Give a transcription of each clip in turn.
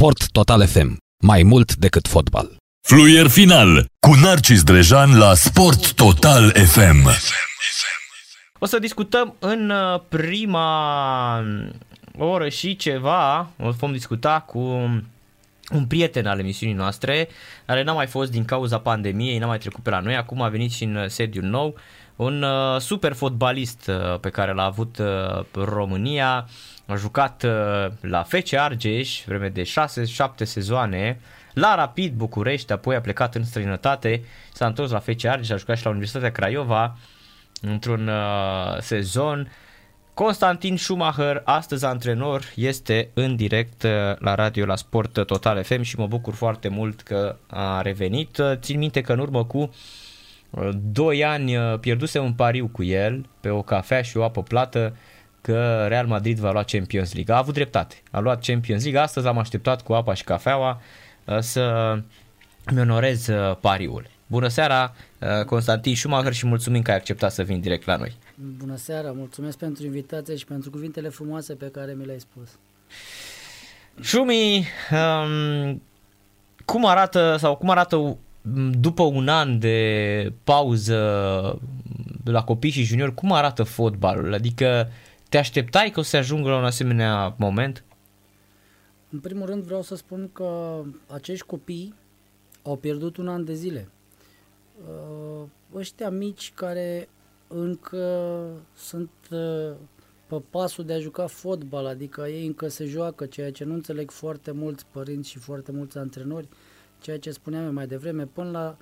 Sport Total FM. Mai mult decât fotbal. Fluier final cu Narcis Drejan la Sport Total FM. O să discutăm în uh, prima oră și ceva, o vom discuta cu un prieten al emisiunii noastre, care n-a mai fost din cauza pandemiei, n-a mai trecut pe la noi, acum a venit și în sediul nou, un uh, super fotbalist uh, pe care l-a avut uh, România, a jucat la FC Argeș vreme de 6-7 sezoane, la Rapid București, apoi a plecat în străinătate, s-a întors la FC Argeș, a jucat și la Universitatea Craiova într-un sezon, Constantin Schumacher, astăzi antrenor, este în direct uh, la radio la Sport Total FM și mă bucur foarte mult că a revenit. Uh, țin minte că în urmă cu 2 uh, ani pierduse un pariu cu el pe o cafea și o apă plată că Real Madrid va lua Champions League. A avut dreptate. A luat Champions League. Astăzi am așteptat cu apa și cafeaua să mi onorez pariul. Bună seara, Constantin Schumacher și mulțumim că ai acceptat să vin direct la noi. Bună seara, mulțumesc pentru invitație și pentru cuvintele frumoase pe care mi le-ai spus. Șumi, um, cum arată sau cum arată după un an de pauză la copii și juniori, cum arată fotbalul? Adică te așteptai că o să ajungă la un asemenea moment? În primul rând vreau să spun că acești copii au pierdut un an de zile. Uh, ăștia mici care încă sunt uh, pe pasul de a juca fotbal, adică ei încă se joacă, ceea ce nu înțeleg foarte mulți părinți și foarte mulți antrenori, ceea ce spuneam eu mai devreme, până la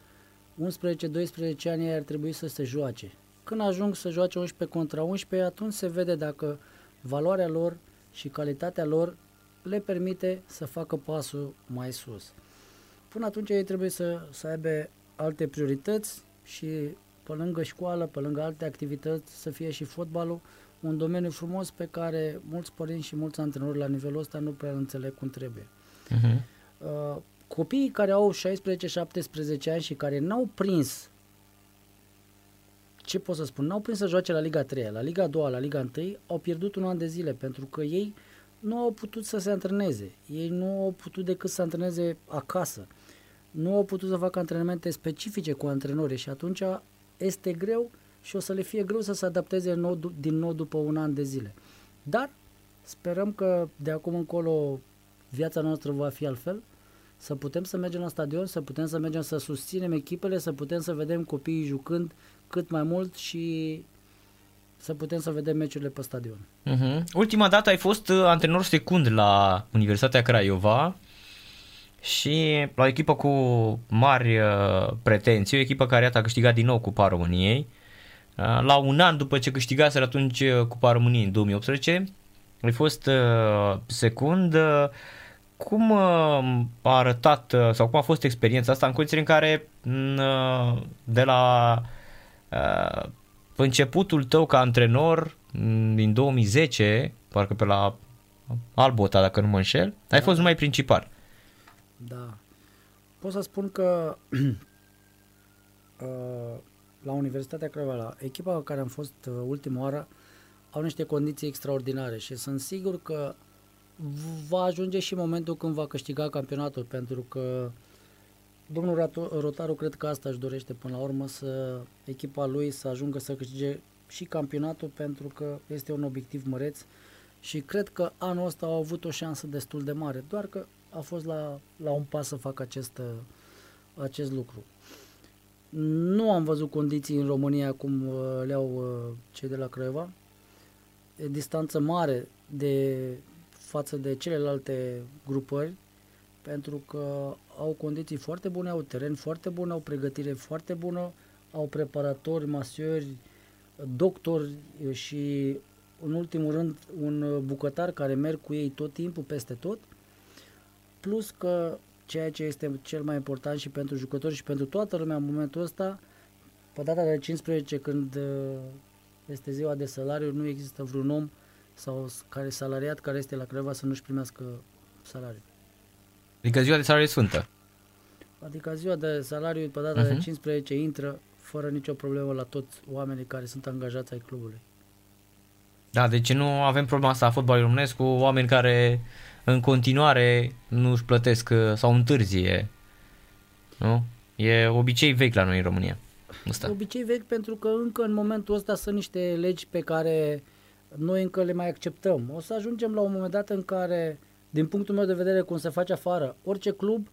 11-12 ani ar trebui să se joace. Când ajung să joace 11 contra 11, atunci se vede dacă valoarea lor și calitatea lor le permite să facă pasul mai sus. Până atunci ei trebuie să, să aibă alte priorități și pe lângă școală, pe lângă alte activități, să fie și fotbalul un domeniu frumos pe care mulți părinți și mulți antrenori la nivelul ăsta nu prea înțeleg cum trebuie. Uh-huh. Uh, copiii care au 16-17 ani și care n-au prins ce pot să spun, n-au prins să joace la Liga 3, la Liga 2, la Liga 1, au pierdut un an de zile pentru că ei nu au putut să se antreneze. Ei nu au putut decât să antreneze acasă. Nu au putut să facă antrenamente specifice cu antrenori și atunci este greu și o să le fie greu să se adapteze nou, din nou după un an de zile. Dar sperăm că de acum încolo viața noastră va fi altfel, să putem să mergem la stadion, să putem să mergem să susținem echipele, să putem să vedem copiii jucând cât mai mult și să putem să vedem meciurile pe stadion. Uh-huh. Ultima dată ai fost uh, antrenor secund la Universitatea Craiova și la o echipă cu mari uh, pretenții, o echipă care iată a câștigat din nou Cupa României. Uh, la un an după ce câștigase atunci uh, Cupa României în 2018, ai fost uh, secund. Uh, cum uh, a arătat uh, sau cum a fost experiența asta în condițiile în care uh, de la uh, începutul tău ca antrenor mm, din 2010, parcă pe la Albota, dacă nu mă înșel, ai fost numai principal. Da. Pot să spun că uh, la Universitatea Craiova, la echipa cu care am fost uh, ultima oară, au niște condiții extraordinare și sunt sigur că va ajunge și momentul când va câștiga campionatul, pentru că domnul Rotaru cred că asta își dorește până la urmă să echipa lui să ajungă să câștige și campionatul pentru că este un obiectiv măreț și cred că anul ăsta au avut o șansă destul de mare, doar că a fost la, la un pas să facă acest, acest lucru. Nu am văzut condiții în România cum uh, le au uh, cei de la Craiova. E distanță mare de față de celelalte grupări pentru că au condiții foarte bune, au teren foarte bun, au pregătire foarte bună, au preparatori, masiori, doctori și în ultimul rând un bucătar care merg cu ei tot timpul peste tot plus că ceea ce este cel mai important și pentru jucători și pentru toată lumea în momentul ăsta, pe data de 15 când uh, este ziua de salariu, nu există vreun om sau care salariat care este la Craiova să nu-și primească salariu. Adică ziua de salariu e sfântă. Adică ziua de salariu pe data uh-huh. de 15 mhm. intră fără nicio problemă la toți oamenii care sunt angajați ai clubului. Da, deci nu avem problema asta a fotbalului românesc cu oameni care în continuare nu își plătesc uh, sau întârzie. Nu? E obicei vechi la noi în România. Asta. Obicei vechi pentru că încă în momentul ăsta sunt niște legi pe care noi încă le mai acceptăm. O să ajungem la un moment dat în care, din punctul meu de vedere, cum se face afară, orice club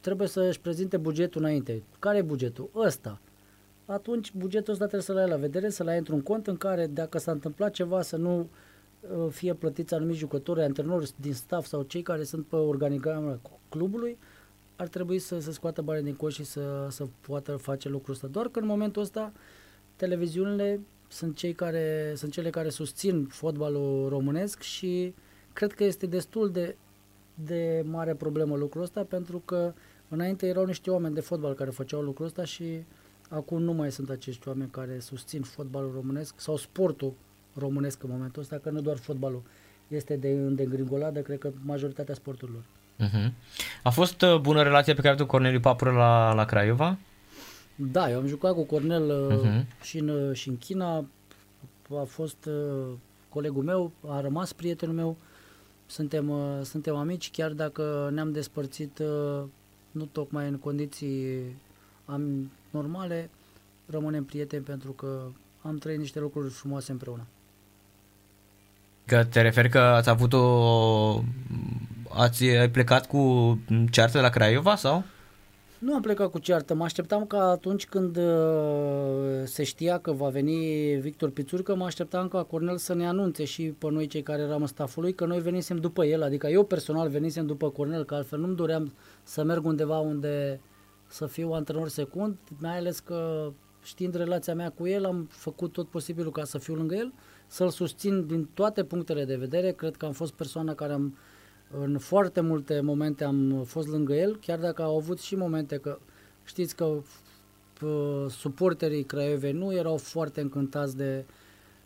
trebuie să își prezinte bugetul înainte. Care e bugetul? Ăsta. Atunci bugetul ăsta trebuie să-l ai la vedere, să-l ai într-un cont în care dacă s-a întâmplat ceva să nu uh, fie plătiți anumiți jucători, antrenori din staff sau cei care sunt pe organigrama clubului, ar trebui să se scoată bani din coș și să, să poată face lucrul ăsta. Doar că în momentul ăsta televiziunile sunt, cei care, sunt cele care susțin fotbalul românesc și cred că este destul de, de mare problemă lucrul ăsta pentru că înainte erau niște oameni de fotbal care făceau lucrul ăsta și acum nu mai sunt acești oameni care susțin fotbalul românesc sau sportul românesc în momentul ăsta, că nu doar fotbalul este de îndegringoladă, cred că majoritatea sporturilor. Uh-huh. A fost uh, bună relația pe care tu Corneliu Papură la, la Craiova? Da, eu am jucat cu Cornel uh-huh. și, în, uh, și în China, a fost uh, colegul meu, a rămas prietenul meu, suntem, uh, suntem amici, chiar dacă ne-am despărțit uh, nu tocmai în condiții am, normale, rămânem prieteni pentru că am trăit niște lucruri frumoase împreună. Că te referi că ați avut o... Ați ai plecat cu ceartă de la Craiova sau? Nu am plecat cu ceartă, mă așteptam ca atunci când uh, se știa că va veni Victor Pițurcă, mă așteptam ca Cornel să ne anunțe și pe noi cei care eram în staful lui că noi venisem după el, adică eu personal venisem după Cornel, că altfel nu-mi doream să merg undeva unde să fiu antrenor secund, mai ales că știind relația mea cu el, am făcut tot posibilul ca să fiu lângă el, să-l susțin din toate punctele de vedere, cred că am fost persoana care am în foarte multe momente am fost lângă el, chiar dacă au avut și momente că știți că suporterii Craiovei nu erau foarte încântați de,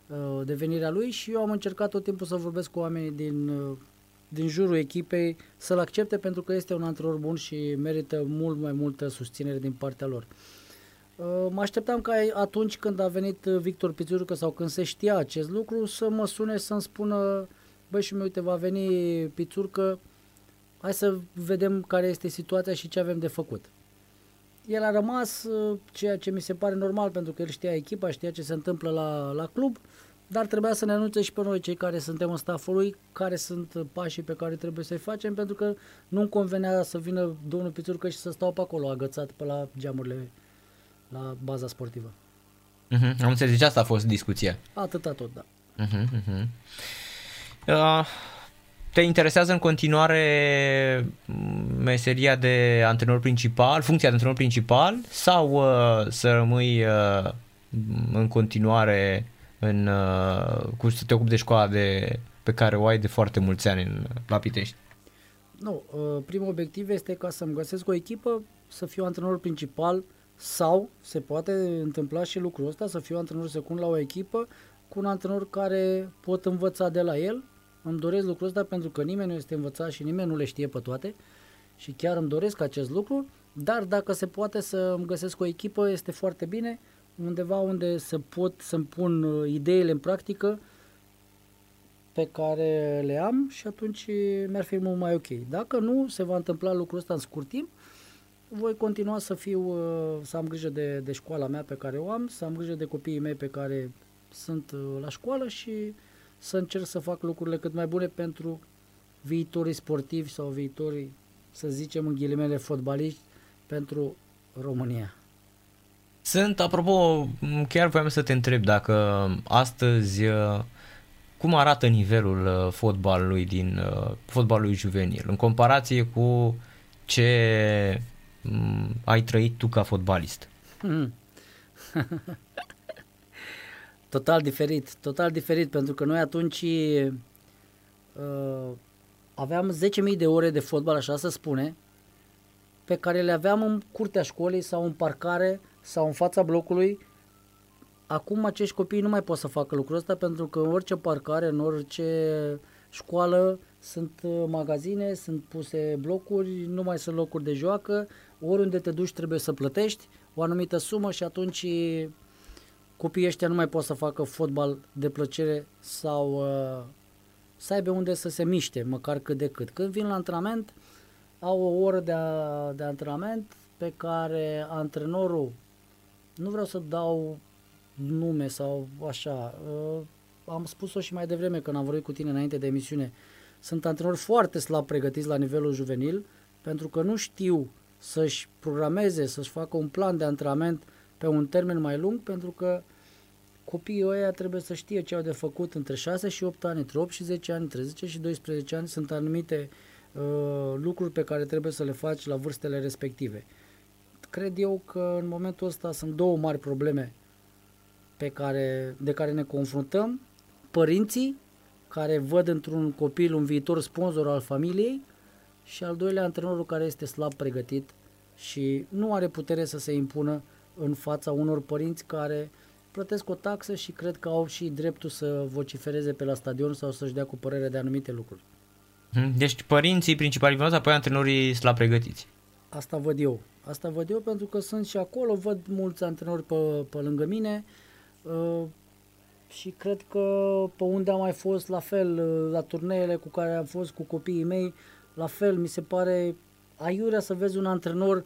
uh, de venirea lui și eu am încercat tot timpul să vorbesc cu oamenii din, uh, din jurul echipei să-l accepte pentru că este un antrenor bun și merită mult mai multă susținere din partea lor. Uh, mă așteptam ca atunci când a venit Victor Pițurucă sau când se știa acest lucru să mă sune să-mi spună uh, băi și mi uite, va veni Pițurcă, hai să vedem care este situația și ce avem de făcut. El a rămas, uh, ceea ce mi se pare normal, pentru că el știa echipa, știa ce se întâmplă la, la club, dar trebuia să ne anunțe și pe noi, cei care suntem în staful lui, care sunt pașii pe care trebuie să-i facem, pentru că nu-mi convenea să vină domnul Pițurcă și să stau pe acolo agățat pe la geamurile la baza sportivă. Uh-huh. Am înțeles, deci asta a fost discuția. Atâta tot, da. Uh-huh, uh-huh. Uh, te interesează în continuare meseria de antrenor principal, funcția de antrenor principal sau uh, să rămâi uh, în continuare în, uh, cu să te ocupi de școala de, pe care o ai de foarte mulți ani în, la Pitești? Nu, uh, primul obiectiv este ca să-mi găsesc o echipă, să fiu antrenor principal sau se poate întâmpla și lucrul ăsta, să fiu antrenor secund la o echipă cu un antrenor care pot învăța de la el îmi doresc lucrul ăsta pentru că nimeni nu este învățat și nimeni nu le știe pe toate și chiar îmi doresc acest lucru, dar dacă se poate să îmi găsesc o echipă, este foarte bine, undeva unde să pot să-mi pun uh, ideile în practică pe care le am și atunci mi-ar fi mult mai ok. Dacă nu se va întâmpla lucrul ăsta în scurt timp, voi continua să fiu, uh, să am grijă de, de școala mea pe care o am, să am grijă de copiii mei pe care sunt uh, la școală și să încerc să fac lucrurile cât mai bune pentru viitorii sportivi sau viitorii, să zicem în ghilimele, fotbaliști pentru România. Sunt, apropo, chiar voiam să te întreb dacă astăzi cum arată nivelul uh, fotbalului din uh, fotbalului juvenil în comparație cu ce mm, ai trăit tu ca fotbalist? Hmm. Total diferit, total diferit, pentru că noi atunci uh, aveam 10.000 de ore de fotbal, așa se spune, pe care le aveam în curtea școlii sau în parcare sau în fața blocului. Acum acești copii nu mai pot să facă lucrul ăsta pentru că în orice parcare, în orice școală sunt uh, magazine, sunt puse blocuri, nu mai sunt locuri de joacă, oriunde te duci trebuie să plătești o anumită sumă și atunci copiii ăștia nu mai pot să facă fotbal de plăcere sau uh, să aibă unde să se miște, măcar cât de cât. Când vin la antrenament, au o oră de, a, de antrenament pe care antrenorul, nu vreau să dau nume sau așa, uh, am spus-o și mai devreme când am vorbit cu tine înainte de emisiune, sunt antrenori foarte slab pregătiți la nivelul juvenil pentru că nu știu să-și programeze, să-și facă un plan de antrenament pe un termen mai lung pentru că copiii ăia trebuie să știe ce au de făcut între 6 și 8 ani, între 8 și 10 ani, între 10 și 12 ani. Sunt anumite uh, lucruri pe care trebuie să le faci la vârstele respective. Cred eu că în momentul ăsta sunt două mari probleme pe care, de care ne confruntăm. Părinții care văd într-un copil un viitor sponsor al familiei și al doilea antrenorul care este slab pregătit și nu are putere să se impună în fața unor părinți care plătesc o taxă și cred că au și dreptul să vocifereze pe la stadion sau să-și dea cu părere de anumite lucruri. Mhm. Deci părinții principali vinovați, apoi antrenorii slab pregătiți. Asta văd eu. Asta văd eu pentru că sunt și acolo, văd mulți antrenori pe, pe lângă mine uh, și cred că pe unde am mai fost la fel, uh, la turneele cu care am fost cu copiii mei, la fel mi se pare aiurea să vezi un antrenor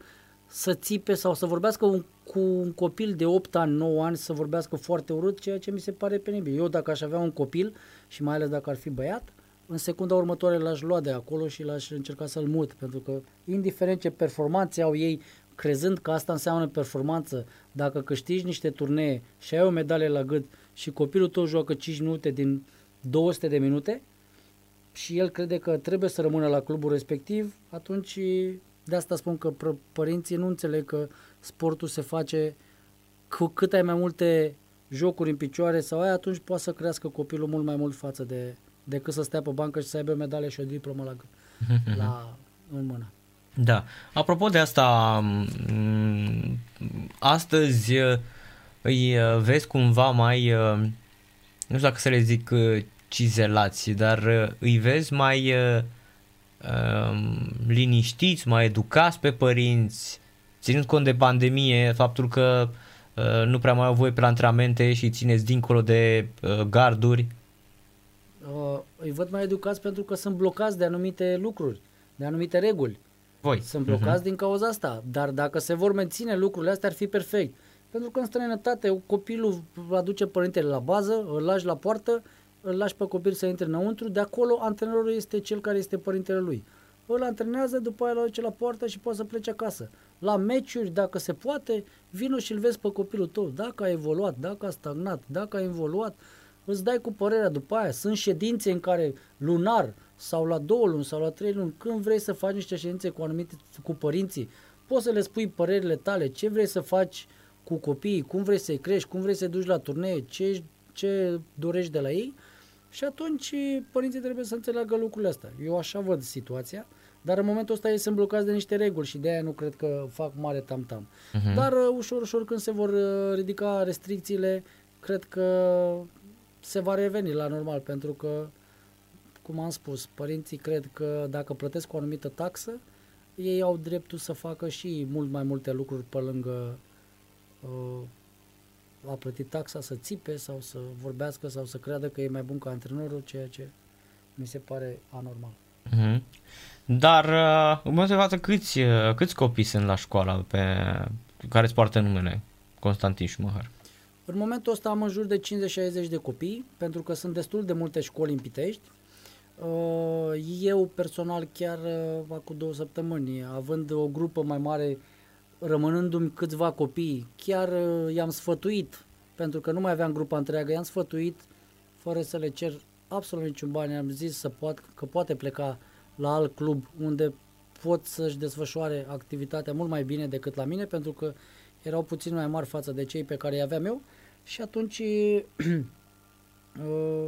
să țipe sau să vorbească un, cu un copil de 8 ani, 9 ani, să vorbească foarte urât, ceea ce mi se pare penibil. Eu dacă aș avea un copil și mai ales dacă ar fi băiat, în secunda următoare l-aș lua de acolo și l-aș încerca să-l mut, pentru că indiferent ce performanțe au ei, crezând că asta înseamnă performanță, dacă câștigi niște turnee și ai o medalie la gât și copilul tău joacă 5 minute din 200 de minute și el crede că trebuie să rămână la clubul respectiv, atunci de asta spun că părinții nu înțeleg că sportul se face cu cât ai mai multe jocuri în picioare sau ai, atunci poate să crească copilul mult mai mult față de decât să stea pe bancă și să aibă o medalie și o diplomă la, la, în mână. Da. Apropo de asta, astăzi îi uh, vezi cumva mai, uh, nu știu dacă să le zic uh, cizelați, dar îi vezi mai um, liniștiți, mai educați pe părinți, ținând cont de pandemie, faptul că nu prea mai au voie pe la antrenamente și țineți dincolo de garduri? îi văd mai educați pentru că sunt blocați de anumite lucruri, de anumite reguli. Voi. Sunt blocați uh-huh. din cauza asta. Dar dacă se vor menține lucrurile astea, ar fi perfect. Pentru că în străinătate copilul aduce părintele la bază, îl lași la poartă, îl lași pe copil să intre înăuntru, de acolo antrenorul este cel care este părintele lui. Îl antrenează, după aia îl aduce la poartă și poate să plece acasă. La meciuri, dacă se poate, vino și îl vezi pe copilul tău, dacă a evoluat, dacă a stagnat, dacă a evoluat, îți dai cu părerea după aia. Sunt ședințe în care lunar sau la două luni sau la trei luni, când vrei să faci niște ședințe cu anumite, cu părinții, poți să le spui părerile tale, ce vrei să faci cu copiii, cum vrei să-i crești, cum vrei să-i duci la turnee, ce, ce dorești de la ei și atunci părinții trebuie să înțeleagă lucrurile astea. Eu așa văd situația, dar în momentul ăsta ei sunt blocați de niște reguli și de aia nu cred că fac mare tam-tam. Uh-huh. Dar uh, ușor, ușor când se vor uh, ridica restricțiile, cred că se va reveni la normal, pentru că, cum am spus, părinții cred că dacă plătesc o anumită taxă, ei au dreptul să facă și mult mai multe lucruri pe lângă uh, a plăti taxa, să țipe sau să vorbească sau să creadă că e mai bun ca antrenorul, ceea ce mi se pare anormal. Mm-hmm. Dar uh, în momentul de față câți, uh, câți copii sunt la școală pe care îți poartă numele Constantin Șumăhar? În momentul ăsta am în jur de 50-60 de copii, pentru că sunt destul de multe școli în Pitești. Uh, eu personal chiar uh, acum două săptămâni, având o grupă mai mare, rămânându-mi câțiva copii, chiar uh, i-am sfătuit, pentru că nu mai aveam grupa întreagă, i-am sfătuit fără să le cer absolut niciun bani, am zis să poat, că poate pleca la alt club unde pot să-și desfășoare activitatea mult mai bine decât la mine, pentru că erau puțin mai mari față de cei pe care îi aveam eu. Și atunci uh,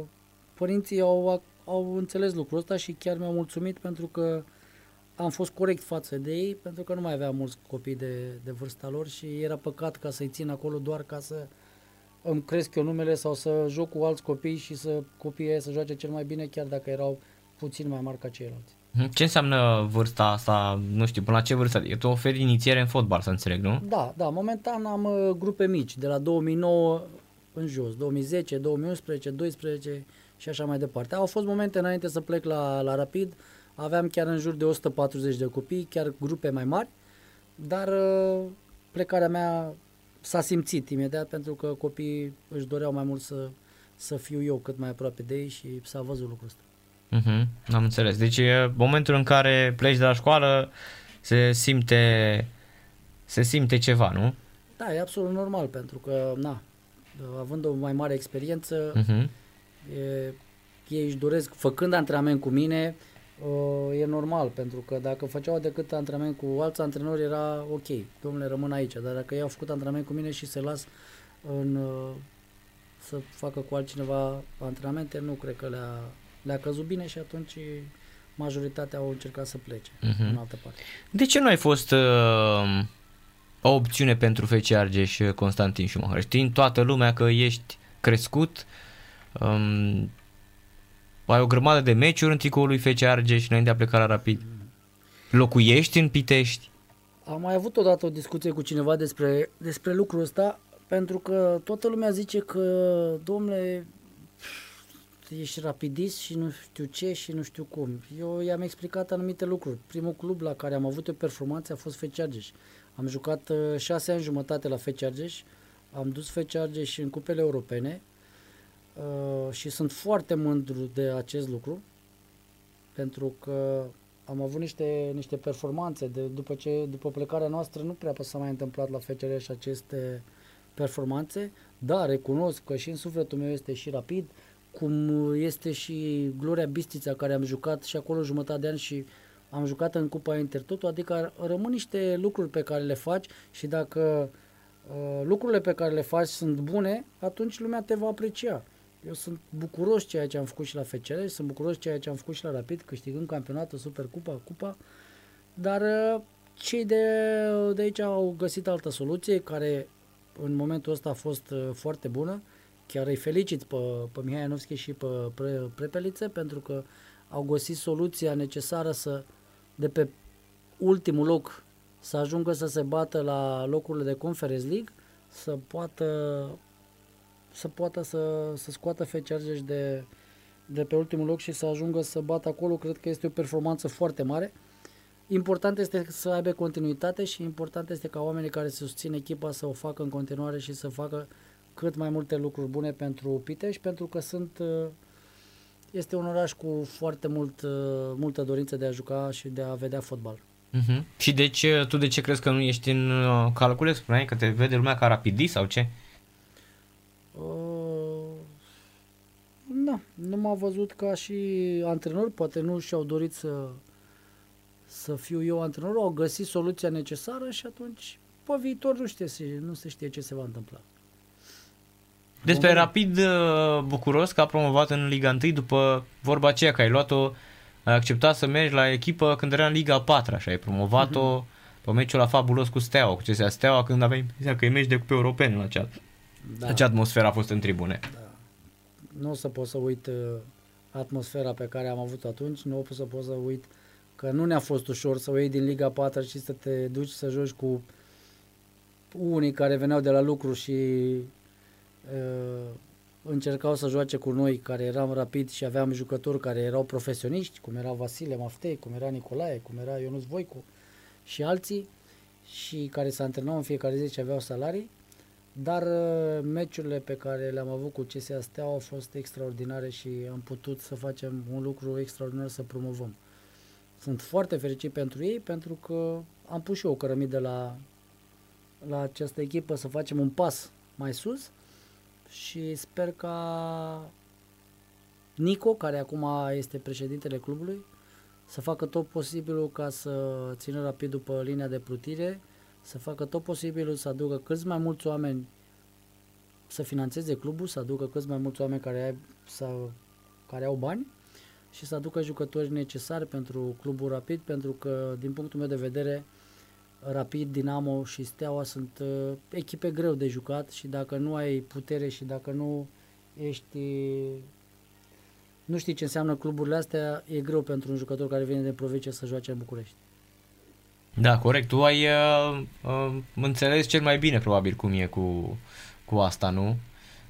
părinții au, au înțeles lucrul ăsta și chiar mi-au mulțumit pentru că am fost corect față de ei, pentru că nu mai aveam mulți copii de, de vârsta lor și era păcat ca să-i țin acolo doar ca să îmi cresc eu numele sau să joc cu alți copii și să copiii să joace cel mai bine, chiar dacă erau puțin mai mari ca ceilalți. Ce înseamnă vârsta asta, nu știu, până la ce vârstă? E tu oferi inițiere în fotbal, să înțeleg, nu? Da, da, momentan am uh, grupe mici, de la 2009 în jos, 2010, 2011, 12 și așa mai departe. Au fost momente înainte să plec la, la Rapid, aveam chiar în jur de 140 de copii, chiar grupe mai mari, dar uh, plecarea mea s-a simțit imediat pentru că copiii își doreau mai mult să, să fiu eu cât mai aproape de ei și s-a văzut lucrul ăsta. Uh-huh, am înțeles. Deci e momentul în care pleci de la școală se simte, se simte ceva, nu? Da, e absolut normal pentru că, na, având o mai mare experiență, Uh-huh. e, ei își doresc, făcând antrenament cu mine, uh, e normal, pentru că dacă făceau decât antrenament cu alți antrenori era ok, domnule rămân aici, dar dacă ei au făcut antrenament cu mine și se las în, uh, să facă cu altcineva antrenamente, nu cred că le-a, le-a căzut bine și atunci majoritatea au încercat să plece Mhm. în altă parte. De ce nu ai fost uh, o opțiune pentru FC Argeș uh, Constantin Schumacher? Știind toată lumea că ești crescut, um, ai o grămadă de meciuri în tricoul lui FC Argeș înainte de a pleca la Rapid. Locuiești în Pitești? Am mai avut odată o discuție cu cineva despre, despre lucrul ăsta, pentru că toată lumea zice că, domnule, ești rapidist și nu știu ce și nu știu cum. Eu i-am explicat anumite lucruri. Primul club la care am avut o performanță a fost FC Argeș. Am jucat uh, șase ani jumătate la FC Argeș, am dus FC Argeș în cupele europene uh, și sunt foarte mândru de acest lucru, pentru că am avut niște, niște performanțe de, după ce după plecarea noastră nu prea s-a mai întâmplat la FCR și aceste performanțe, dar recunosc că și în sufletul meu este și rapid, cum este și Gloria Bistița care am jucat și acolo jumătate de ani și am jucat în Cupa Intertoto, adică rămân niște lucruri pe care le faci și dacă uh, lucrurile pe care le faci sunt bune, atunci lumea te va aprecia. Eu sunt bucuros ceea ce am făcut și la FCR, sunt bucuros ceea ce am făcut și la Rapid, câștigând campionatul, Supercupa, Cupa, dar uh, cei de, de aici au găsit altă soluție care în momentul ăsta a fost uh, foarte bună. Chiar îi felicit pe, pe Mihai Ianovski și pe Pre, Prepelițe pentru că au găsit soluția necesară să de pe ultimul loc să ajungă să se bată la locurile de Conference League, să poată să poată să, să scoată FC Argeș de, de pe ultimul loc și să ajungă să bată acolo, cred că este o performanță foarte mare. Important este să aibă continuitate și important este ca oamenii care susțin echipa să o facă în continuare și să facă cât mai multe lucruri bune pentru Pitești, pentru că sunt uh, este un oraș cu foarte mult, uh, multă dorință de a juca și de a vedea fotbal. Uh-huh. Și de ce, tu de ce crezi că nu ești în uh, calcule? Spuneai că te vede lumea ca rapidist sau ce? Uh, da, nu m-a văzut ca și antrenor, poate nu și-au dorit să, să fiu eu antrenor, au găsit soluția necesară și atunci pe viitor nu, știe, nu se știe ce se va întâmpla. Despre Bun. Rapid uh, bucuros că a promovat în Liga 1 după vorba aceea că ai luat-o, ai acceptat să mergi la echipă când era în Liga 4 și ai promovat-o pe meciul la fabulos cu Steaua, cu CSA Steaua când aveai impresia că e meci de cupe europene în acea, Da, acea atmosferă a fost în tribune. nu o să pot să uit uh, atmosfera pe care am avut atunci, nu o să pot să uit că nu ne-a fost ușor să o iei din Liga 4 și să te duci să joci cu unii care veneau de la lucru și uh, încercau să joace cu noi, care eram rapid și aveam jucători care erau profesioniști, cum era Vasile Maftei, cum era Nicolae, cum era Ionuț Voicu și alții, și care se antrenau în fiecare zi și aveau salarii. Dar uh, meciurile pe care le-am avut cu CSA Steaua au fost extraordinare și am putut să facem un lucru extraordinar să promovăm. Sunt foarte fericit pentru ei pentru că am pus și eu o cărămidă la, la această echipă să facem un pas mai sus și sper ca Nico, care acum este președintele clubului, să facă tot posibilul ca să țină rapid după linia de plutire, să facă tot posibilul să aducă câți mai mulți oameni să financeze clubul, să aducă câți mai mulți oameni care, ai, să, care au bani și să aducă jucători necesari pentru clubul Rapid, pentru că, din punctul meu de vedere, Rapid, Dinamo și Steaua sunt uh, echipe greu de jucat și dacă nu ai putere și dacă nu ești nu știi ce înseamnă cluburile astea, e greu pentru un jucător care vine de provincie să joace în București. Da, corect. Tu ai uh, uh, înțeles cel mai bine probabil cum e cu, cu asta, nu?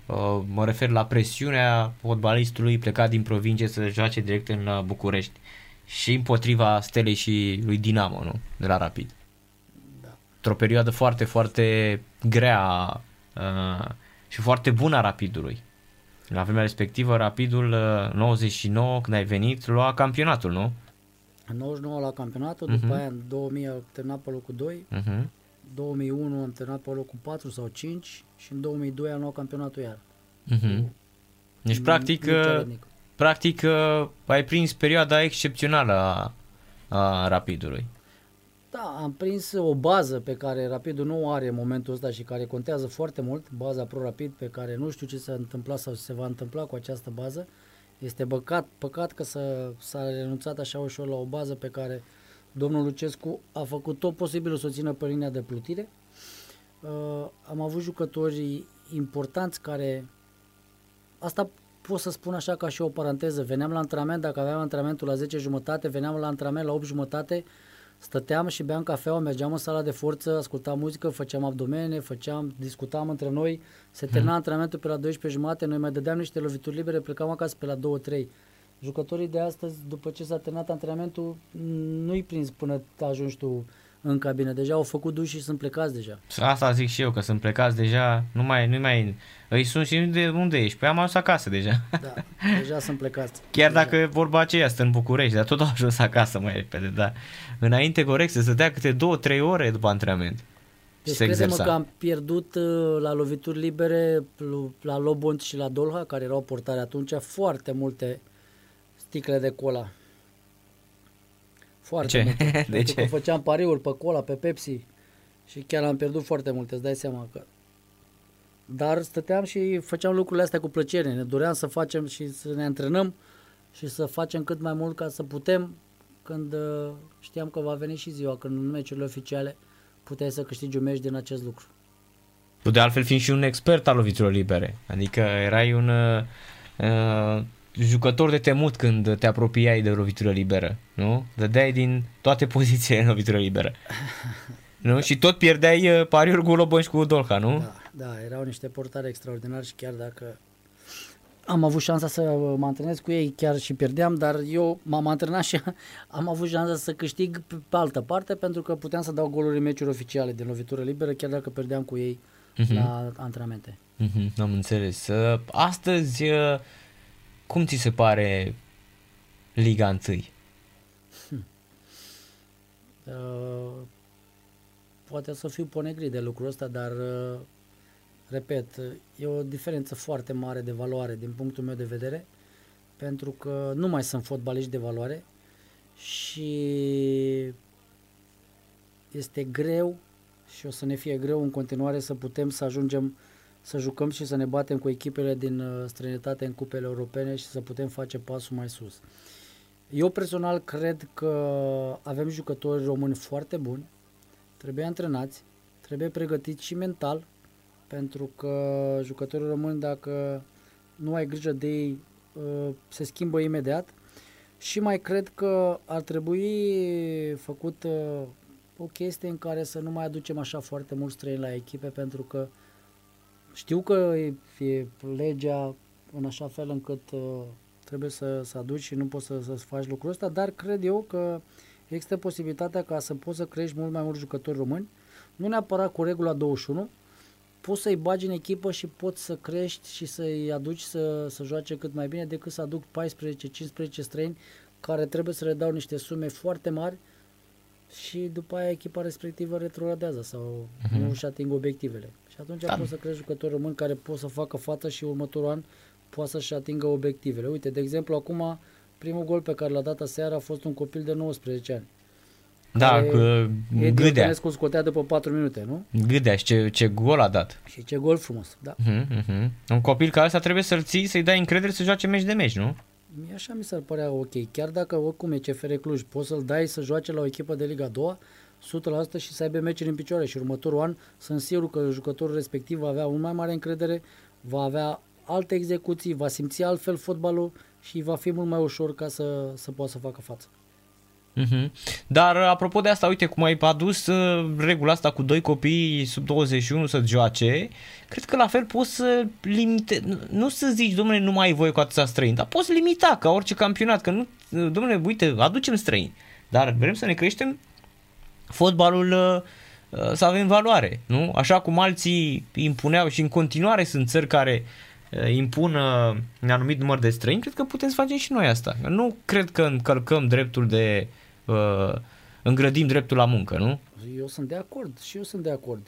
Uh, mă refer la presiunea fotbalistului plecat din provincie să joace direct în uh, București și împotriva Stelei și lui Dinamo, nu? De la Rapid. Da. Într-o perioadă foarte, foarte grea uh, și foarte bună a Rapidului. La vremea respectivă, Rapidul uh, 99, când ai venit, lua campionatul, nu? În 99 la campionatul, uh-huh. după aia în 2000 a terminat pe locul 2, uh-huh. 2001 am terminat pe locul 4 sau 5 și în 2002 am luat campionatul iar. Uh-huh. Deci, practic, uh, practic uh, ai prins perioada excepțională a, a Rapidului. Da, am prins o bază pe care Rapidul nu are în momentul ăsta și care contează foarte mult, baza Pro-Rapid pe care nu știu ce s-a întâmplat sau ce se va întâmpla cu această bază. Este băcat, păcat că s-a, s-a renunțat așa ușor la o bază pe care domnul Lucescu a făcut tot posibilul să o țină pe linia de plutire. Uh, am avut jucători importanți care, asta pot să spun așa ca și o paranteză, veneam la antrenament, dacă aveam antrenamentul la 10 jumătate, veneam la antrenament la 8 jumătate, stăteam și beam cafeaua, mergeam în sala de forță, ascultam muzică, făceam abdomene, făceam, discutam între noi, se termina hmm. antrenamentul pe la 12 jumate, noi mai dădeam niște lovituri libere, plecam acasă pe la 2-3. Jucătorii de astăzi, după ce s-a terminat antrenamentul, nu-i prins până ajungi tu în cabină. Deja au făcut duș și sunt plecați deja. Asta zic și eu, că sunt plecați deja, nu mai, nu mai, îi sunt și de unde ești? Păi am ajuns acasă deja. Da, deja sunt plecați. Chiar deja. dacă vorba aceea stă în București, dar tot au ajuns acasă mai repede, da. Înainte, corect, să stătea câte două, trei ore după antrenament. Deci credem că am pierdut uh, la lovituri libere, la Lobont și la Dolha, care erau portare atunci, foarte multe sticle de cola. Foarte ce? multe. De Pentru ce? că făceam pariuri pe cola, pe Pepsi și chiar am pierdut foarte multe, îți dai seama că... Dar stăteam și făceam lucrurile astea cu plăcere. Ne doream să facem și să ne antrenăm și să facem cât mai mult ca să putem, când uh, știam că va veni și ziua, când în meciurile oficiale puteai să câștigi un meci din acest lucru. Tu de altfel fiind și un expert al loviturilor libere, adică erai un uh, uh jucător de temut când te apropiai de lovitură liberă, nu? Dădeai din toate pozițiile în lovitură liberă. nu? Și tot pierdeai uh, pariuri cu Lobon și cu Dolca, nu? Da, da, erau niște portare extraordinari și chiar dacă am avut șansa să mă antrenez cu ei, chiar și pierdeam, dar eu m-am antrenat și am avut șansa să câștig pe, pe altă parte pentru că puteam să dau goluri în meciuri oficiale din lovitură liberă, chiar dacă pierdeam cu ei uh-huh. la antrenamente. Uh-huh, am înțeles. Uh, astăzi uh, cum ți se pare Liga 1? Hmm. Uh, poate să fiu ponegri de lucrul ăsta, dar uh, repet, e o diferență foarte mare de valoare din punctul meu de vedere, pentru că nu mai sunt fotbaliști de valoare și este greu și o să ne fie greu în continuare să putem să ajungem uh, să jucăm și să ne batem cu echipele din uh, străinătate în cupele europene și să putem face pasul mai sus. Eu personal cred că avem jucători români foarte buni, trebuie antrenați, trebuie pregătiți și mental, pentru că jucătorii români, dacă nu ai grijă de ei, uh, se schimbă imediat. Și mai cred că ar trebui făcut uh, o chestie în care să nu mai aducem așa foarte mulți străini la echipe, pentru că știu că e, e legea în așa fel încât uh, trebuie să, să aduci și nu poți să, să faci lucrul ăsta, dar cred eu că există posibilitatea ca să poți să crești mult mai mulți jucători români, nu neapărat cu regula 21, poți să-i bagi în echipă și poți să crești și să-i aduci să, să joace cât mai bine decât să aduc 14-15 străini care trebuie să le dau niște sume foarte mari și după aia echipa respectivă retrogradează sau uh-huh. nu își ating obiectivele. Și atunci da. poți să crezi jucători români care pot să facă față și următorul an poate să-și atingă obiectivele. Uite, de exemplu, acum primul gol pe care l-a dat aseară a fost un copil de 19 ani. Da, cu Gâdea. Edi scotea după 4 minute, nu? Gâdea și ce, ce gol a dat. Și ce gol frumos, da. Uh-huh, uh-huh. Un copil ca ăsta trebuie să-l ții, să-i dai încredere să joace meci de meci, nu? Mie așa mi s-ar părea ok. Chiar dacă oricum e CFR Cluj, poți să-l dai să joace la o echipă de Liga 2, 100% și să aibă meciuri în picioare și următorul an sunt sigur că jucătorul respectiv va avea un mai mare încredere, va avea alte execuții, va simți altfel fotbalul și va fi mult mai ușor ca să, să poată să facă față. Uh-huh. Dar apropo de asta, uite cum ai adus uh, regula asta cu doi copii sub 21 să joace, cred că la fel poți să limite, nu să zici, domnule, nu mai ai voie cu atâția străini, dar poți limita ca orice campionat, că nu, domnule, uite, aducem străini, dar vrem să ne creștem fotbalul uh, uh, să avem valoare, nu? Așa cum alții impuneau și în continuare sunt țări care uh, impun un anumit număr de străini, cred că putem să facem și noi asta. Nu cred că încălcăm dreptul de uh, îngrădim dreptul la muncă, nu? Eu sunt de acord și eu sunt de acord.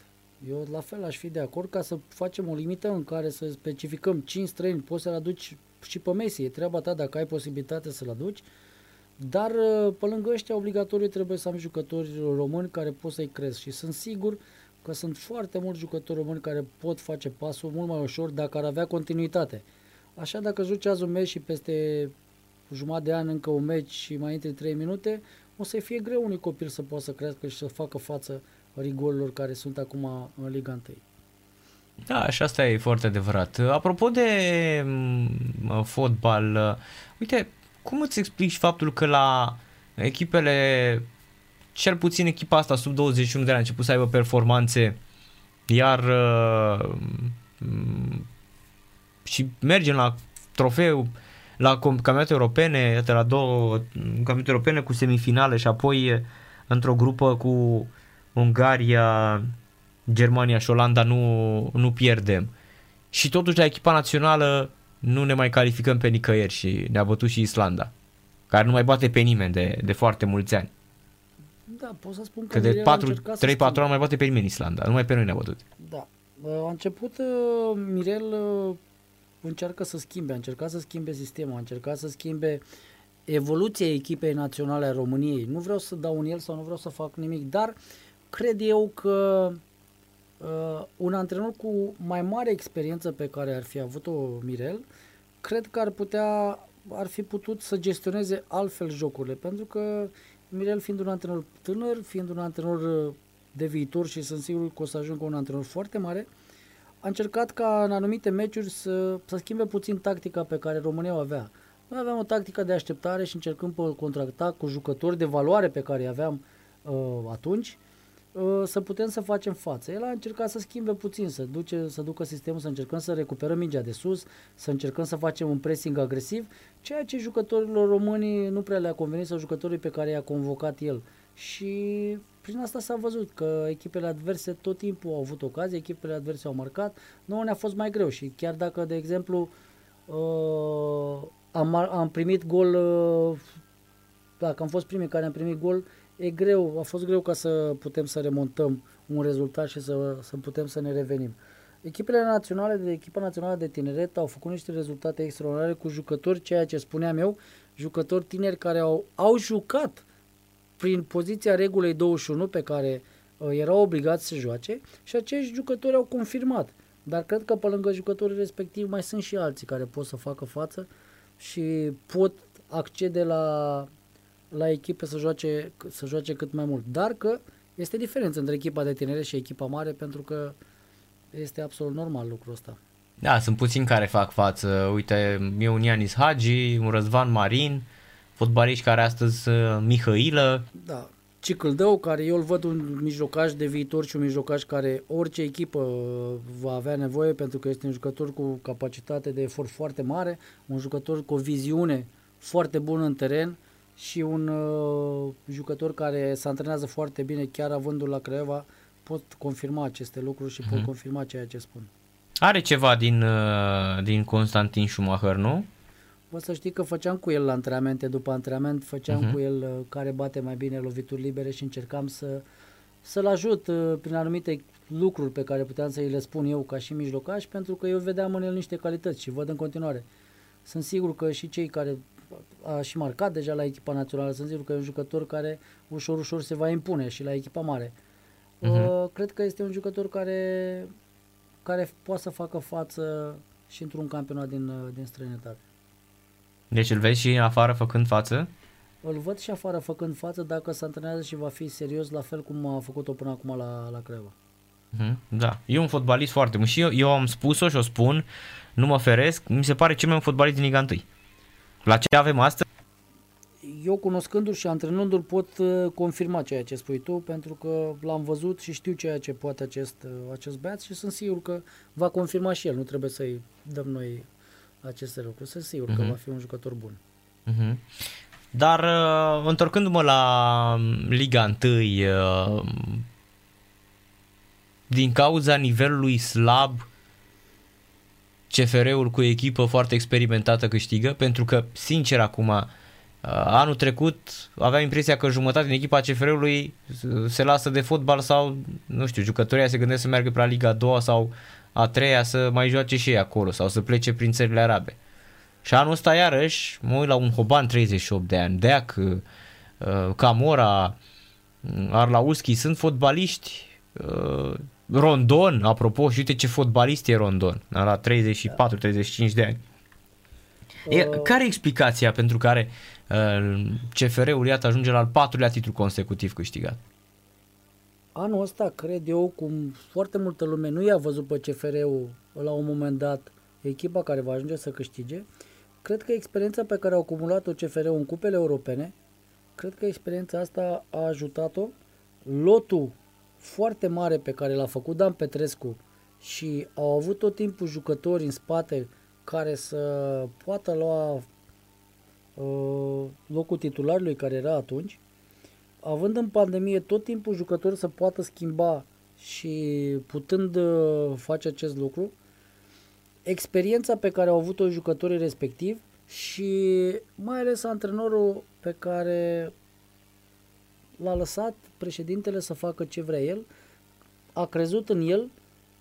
Eu la fel aș fi de acord ca să facem o limită în care să specificăm 5 străini, poți să-l aduci și pe Messi, e treaba ta dacă ai posibilitate să-l aduci, dar uh, pe lângă ăștia obligatoriu trebuie să am jucători români care pot să-i cresc și sunt sigur că sunt foarte mulți jucători români care pot face pasul mult mai ușor dacă ar avea continuitate. Așa dacă joci azi un meci și peste jumătate de an încă un meci și mai intri 3 minute, o să fie greu unui copil să poată să crească și să facă față rigorilor care sunt acum în Liga 1. Da, și asta e foarte adevărat. Apropo de mm, fotbal, uite, cum îți explici faptul că la echipele, cel puțin echipa asta sub 21 de ani a început să aibă performanțe, iar uh, și mergem la trofeu, la campionate europene, la două campionate europene cu semifinale și apoi într-o grupă cu Ungaria, Germania și Olanda nu, nu pierdem. Și totuși la echipa națională nu ne mai calificăm pe nicăieri și ne-a bătut și Islanda, care nu mai bate pe nimeni de, de foarte mulți ani. Da, pot să spun că, că de 3-4 ani nu mai bate pe nimeni Islanda, numai pe noi ne-a bătut. Da. A început uh, Mirel uh, încearcă să schimbe, a încercat să schimbe sistemul, a încercat să schimbe evoluția echipei naționale a României. Nu vreau să dau un el sau nu vreau să fac nimic, dar cred eu că uh, un antrenor cu mai mare experiență pe care ar fi avut-o Mirel, cred că ar putea, ar fi putut să gestioneze altfel jocurile, pentru că Mirel fiind un antrenor tânăr, fiind un antrenor uh, de viitor și sunt sigur că o să ajungă un antrenor foarte mare, a încercat ca în anumite meciuri să, să schimbe puțin tactica pe care România o avea. Noi aveam o tactică de așteptare și încercând pe contraatac cu jucători de valoare pe care îi aveam uh, atunci, Uh, să putem să facem față. El a încercat să schimbe puțin, să, duce, să ducă sistemul, să încercăm să recuperăm mingea de sus, să încercăm să facem un pressing agresiv, ceea ce jucătorilor români nu prea le-a convenit sau jucătorii pe care i-a convocat el. Și prin asta s-a văzut că echipele adverse tot timpul au avut ocazie, echipele adverse au marcat, nouă ne-a fost mai greu și chiar dacă, de exemplu, uh, am, am primit gol, uh, dacă am fost primii care am primit gol, e greu, a fost greu ca să putem să remontăm un rezultat și să, să putem să ne revenim. Echipele naționale de echipa națională de tineret au făcut niște rezultate extraordinare cu jucători, ceea ce spuneam eu, jucători tineri care au, au jucat prin poziția regulei 21 pe care uh, erau obligați să joace și acești jucători au confirmat. Dar cred că pe lângă jucătorii respectivi mai sunt și alții care pot să facă față și pot accede la la echipe să joace, să joace cât mai mult. Dar că este diferență între echipa de tinere și echipa mare pentru că este absolut normal lucrul ăsta. Da, sunt puțini care fac față. Uite, e un Ianis Hagi, un Răzvan Marin, fotbaliști care astăzi uh, Mihailă. Da, Cicâldău, care eu îl văd un mijlocaș de viitor și un mijlocaș care orice echipă uh, va avea nevoie pentru că este un jucător cu capacitate de efort foarte mare, un jucător cu o viziune foarte bună în teren și un uh, jucător care se antrenează foarte bine, chiar avându-l la Craiova, pot confirma aceste lucruri și uh-huh. pot mhm. confirma ceea ce spun. Are ceva din, uh, din Constantin Schumacher, nu? Vă să știi că făceam cu el la antrenamente, după antrenament făceam uh-huh. cu el uh, care bate mai bine lovituri libere și încercam să, să-l ajut uh, prin anumite lucruri pe care puteam să îi le spun eu ca și mijlocaș, pentru că eu vedeam în el niște calități și văd în continuare. Sunt sigur că și cei care a și marcat deja la echipa națională. Sunt sigur că e un jucător care ușor, ușor se va impune și la echipa mare. Uh-huh. Uh, cred că este un jucător care, care poate să facă față și într-un campionat din, uh, din străinătate. Deci îl vezi și afară făcând față? Îl văd și afară făcând față dacă se antrenează și va fi serios la fel cum a făcut-o până acum la, la Creva. Uh-huh. Da, e un fotbalist foarte bun și eu, eu am spus-o și o spun, nu mă feresc, mi se pare cel mai bun fotbalist din Liga 1. La ce avem astăzi? eu cunoscându-l și antrenându-l pot uh, confirma ceea ce spui tu, pentru că l-am văzut și știu ceea ce poate acest, uh, acest băiat și sunt sigur că va confirma și el. Nu trebuie să-i dăm noi aceste lucruri. Sunt sigur uh-huh. că Mhm. va fi un jucător bun. Mhm. Dar uh, întorcându-mă la Liga 1, uh, din cauza nivelului slab, CFR-ul cu o echipă foarte experimentată câștigă, pentru că, sincer, acum, uh, anul trecut aveam impresia că jumătate din echipa CFR-ului se lasă de fotbal sau, nu știu, jucătorii se gândesc să meargă pe la Liga a doua sau a treia să mai joace și ei acolo sau să plece prin țările arabe. Și anul ăsta iarăși mă uit la un Hoban 38 de ani, Deac, uh, Camora, uh, Arlauschi, sunt fotbaliști. uh, Rondon, apropo, și uite ce fotbalist e Rondon, la 34-35 de ani. E, Uh, care e explicația pentru care uh, CFR-ul iată ajunge la al patrulea titlu consecutiv câștigat? Anul ăsta, cred eu, cum foarte multă lume nu i-a văzut pe CFR-ul la un moment dat, echipa care va ajunge să câștige, cred că experiența pe care a acumulat-o CFR-ul în cupele europene, cred că experiența asta a ajutat-o. Lotul foarte mare pe care l-a făcut Dan Petrescu și au avut tot timpul jucători în spate care să poată lua uh, locul titularului care era atunci, având în pandemie tot timpul jucători să poată schimba și putând uh, face acest lucru, experiența pe care au avut-o jucătorii respectiv și mai ales antrenorul pe care l-a lăsat președintele să facă ce vrea el, a crezut în el,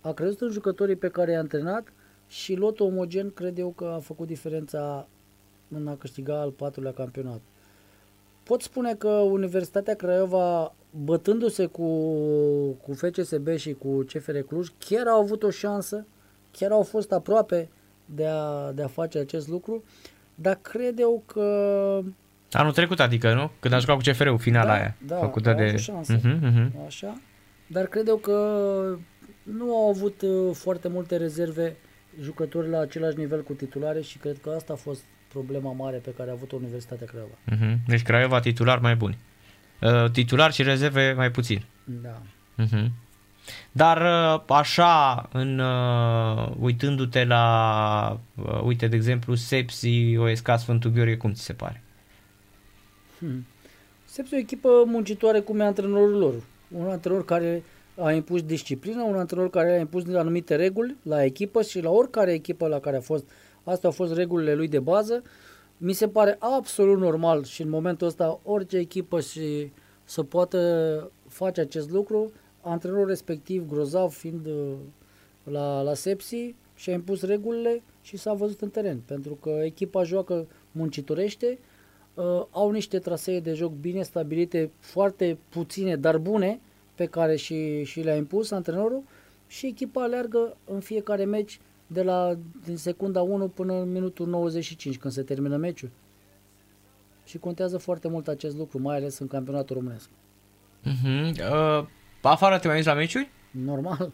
a crezut în jucătorii pe care i-a antrenat și lotul omogen cred eu că a făcut diferența în a câștiga al patrulea campionat. Pot spune că Universitatea Craiova, bătându-se cu, cu FCSB și cu CFR Cluj, chiar au avut o șansă, chiar au fost aproape de a, de a face acest lucru, dar cred eu că Anul trecut, adică, nu? Când a jucat cu CFR-ul, finala Da, aia. da, făcută au de... avut șanse. Mhm, mhm. așa, dar cred eu că nu au avut uh, foarte multe rezerve jucători la același nivel cu titulare și cred că asta a fost problema mare pe care a avut Universitatea Craiova. Mhm. Deci Craiova titular mai buni. Uh, titular și rezerve mai puțin. Da. Mhm. Dar uh, așa, în, uh, uitându-te la, uh, uite, de exemplu, Sepsi, OSK Sfântul Gheorghe, cum ți se pare? Hmm. Seps e o echipă muncitoare cum e antrenorul lor. Un antrenor care a impus disciplină, un antrenor care a impus anumite reguli la echipă și la oricare echipă la care a fost. Astea au fost regulile lui de bază. Mi se pare absolut normal și în momentul ăsta orice echipă și să poată face acest lucru. Antrenorul respectiv, grozav fiind uh, la, la Sepsi, și-a impus regulile și s-a văzut în teren. Pentru că echipa joacă muncitorește, uh, au niște trasee de joc bine stabilite, foarte puține, dar bune, pe care și, și le-a impus antrenorul și echipa aleargă în fiecare meci de la din secunda 1 până în minutul 95 când se termină meciul. Și contează foarte mult acest lucru, mai ales în campionatul românesc. Mhm. Uh, afară te mai uiți la meciuri? Normal.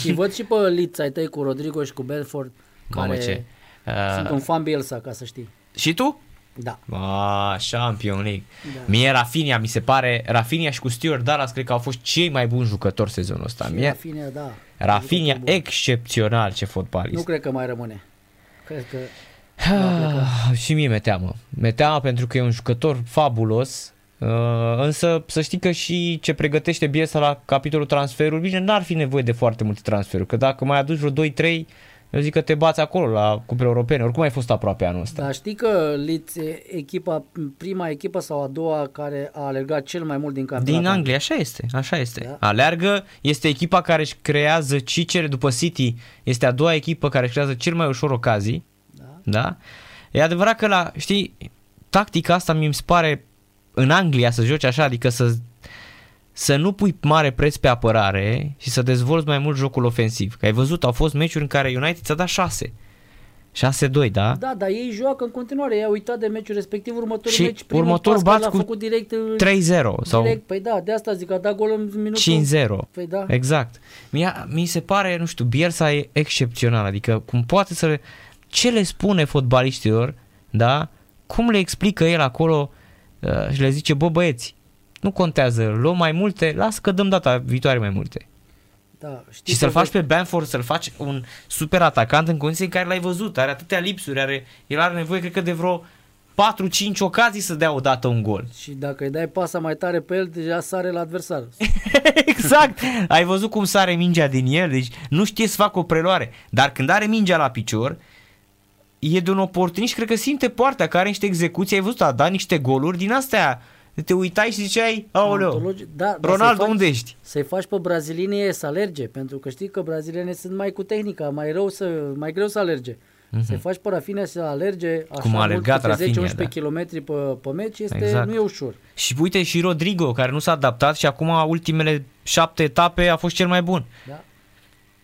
și văd și pe liți ai tăi cu Rodrigo și cu Belfort, Mamă, care ce. sunt Uh, un fan Bielsa, ca să știi. și tu? Da. Ah, Champion League. Da. Mie Rafinha, mi se pare, Rafinha și cu Stuart Dallas cred că au fost cei mai buni jucători sezonul ăsta. Și Mie, Rafinha, da. Rafinha Jucător bun. excepțional ce Nu fotbalist. cred că mai rămâne. Cred că Ah, și mie mi-e teamă. Mi-e teamă pentru că e un jucător fabulos, uh, însă să știi că și ce pregătește Bielsa la capitolul transferuri, bine, n-ar fi nevoie de foarte multe transferuri, că dacă mai aduci vreo 2-3, eu zic că te bați acolo la cupele europene, oricum ai fost aproape anul ăsta. Dar știi că Leeds e echipa, prima echipă sau a doua care a alergat cel mai mult din campionat? Din Anglia, așa este, așa este. Da. Aleargă, este echipa care își creează cicere după City, este a doua echipă care își creează cel mai ușor ocazii, Da. da? E adevărat că la, știi, tactica asta mi se pare în Anglia să joci așa, adică să să nu pui mare preț pe apărare și să dezvolți mai mult jocul ofensiv. Că ai văzut, au fost meciuri în care United ți-a dat 6. 6-2, da? Da, dar ei joacă în continuare. Ei au uitat de meciul respectiv, următorul Și meci, primul următorul pas care bați l-a cu făcut direct, în- 3-0 sau direct. Păi da, de asta zic, a dat gol în minutul... 5-0. Păi da. Exact. Mi, mi se pare, nu știu, Bielsa e excepțional, adică cum poate să le, ce le spune fotbaliștilor, da? Cum le explică el acolo uh, și le zice, bă băieți, nu contează, luăm mai multe, lasă că dăm data viitoare mai multe. Da, știi Și să-l că faci pe Bamford, să-l faci un super atacant în condiții în care l-ai văzut, are atâtea lipsuri, are, el are nevoie, cred că, de vreo 4-5 ocazii să dea odată un gol. Și dacă îi dai pasa mai tare pe el, deja sare la adversar. exact! Ai văzut cum sare mingea din el, deci nu știe să facă o preluare. Dar când are mingea la picior, e de un oportunist și cred că simte poarta, care are niște execuții, ai văzut, a dat niște goluri din astea. Te uitai și ziceai, aoleo, Antologi- Da, dar Ronaldo, să-i faci- unde ești? Să-i faci pe brazilieni e să alerge, pentru că știi că brazilienii sunt mai cu tehnica, mai rău să, mai greu să alerge. Mm-hmm. Să-i faci pe Rafinha să alerge așa Mhm. Cum a alergat mult, câte Rafinha, 10-11 da. km pe, pe meci, este, Exact. nu e ușor. Și uite și Rodrigo, care nu s-a adaptat și acum ultimele șapte etape a fost cel mai bun. Da?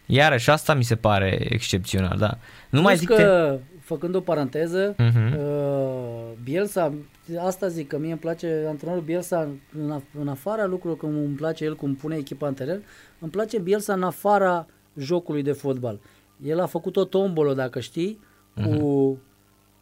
Iarăși asta mi se pare excepțional, da. Nu mai Plus zic că, că... făcând o paranteză, Mhm. uh, Bielsa, asta zic, că mie îmi place antrenorul Bielsa, în, af- în afara lucrurilor, că îmi place el cum pune echipa în teren, îmi place Bielsa în afara jocului de fotbal. El a făcut o tombolă, dacă știi, cu Mhm.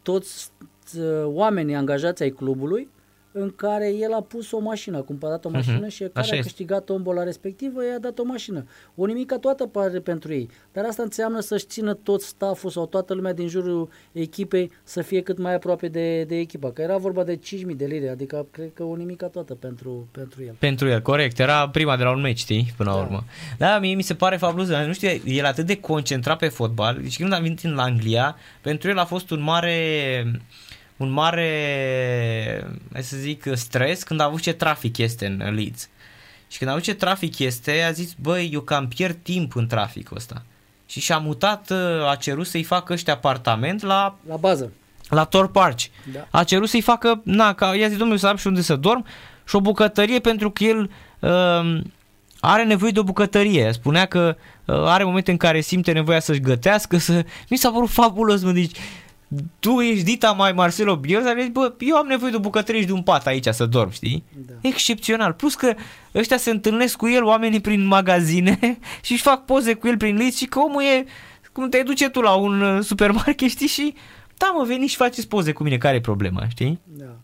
toți uh, oamenii angajați ai clubului, în care el a pus o mașină, a cumpărat o mașină și care Mhm. Așa a este. câștigat tombola respectivă, i-a dat o mașină. O nimica toată pare pentru ei. Dar asta înseamnă să-și țină tot stafful sau toată lumea din jurul echipei să fie cât mai aproape de, de echipă. Că era vorba de 5.000 de lire, adică cred că o nimica toată pentru, pentru el. Pentru el, corect. Era prima de la un meci, știi, până la Da. urmă. Da, mie mi se pare fabulos. dar Nu știu, el atât de concentrat pe fotbal. Deci când a venit în Anglia, pentru el a fost un mare un mare, hai să zic, stres când a avut ce trafic este în Leeds. Și când a avut ce trafic este, a zis, băi, eu cam pierd timp în traficul ăsta. Și și-a mutat, a cerut să-i facă ăștia apartament la La bază. la Tor Park. Da. A cerut să-i facă, na, ca, i-a zis, domnule, să am și unde să dorm și o bucătărie pentru că el uh, are nevoie de o bucătărie. Spunea că uh, are momente în care simte nevoia să-și gătească, să... Mi s-a părut fabulos, mă, deci tu ești Dita mai Marcelo Bielsa, deci, bă, eu am nevoie de o bucătărie și de un pat aici să dorm, știi? Da. Excepțional. Plus că ăștia se întâlnesc cu el, oamenii prin magazine și își fac poze cu el prin liți și că omul e, cum te duce tu la un uh, supermarket, știi, și da, mă, veni și faceți poze cu mine, care e problema, știi? Da.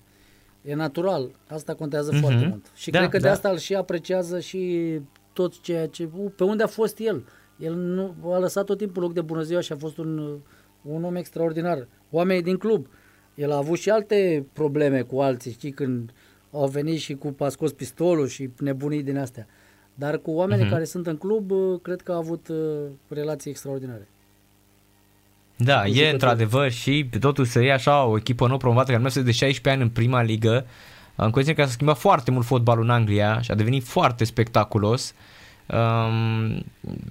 E natural, asta contează Mhm. foarte mult. Și Da, cred că de da. asta îl și apreciază și tot ceea ce... U, Pe unde a fost el? El nu a lăsat tot timpul loc de bună ziua și a fost un, un om extraordinar. Oamenii din club. El a avut și alte probleme cu alții, știi, când au venit și cu a scos pistolul și nebunii din astea. Dar cu oamenii Mhm. care sunt în club, uh, cred că a avut uh, relații extraordinare. Da, Cu e jucători. într-adevăr și totul să iei așa o echipă nou promovată care merge de 16 ani în prima ligă, în condiții în care s-a schimbat foarte mult fotbalul în Anglia și a devenit foarte spectaculos. Um,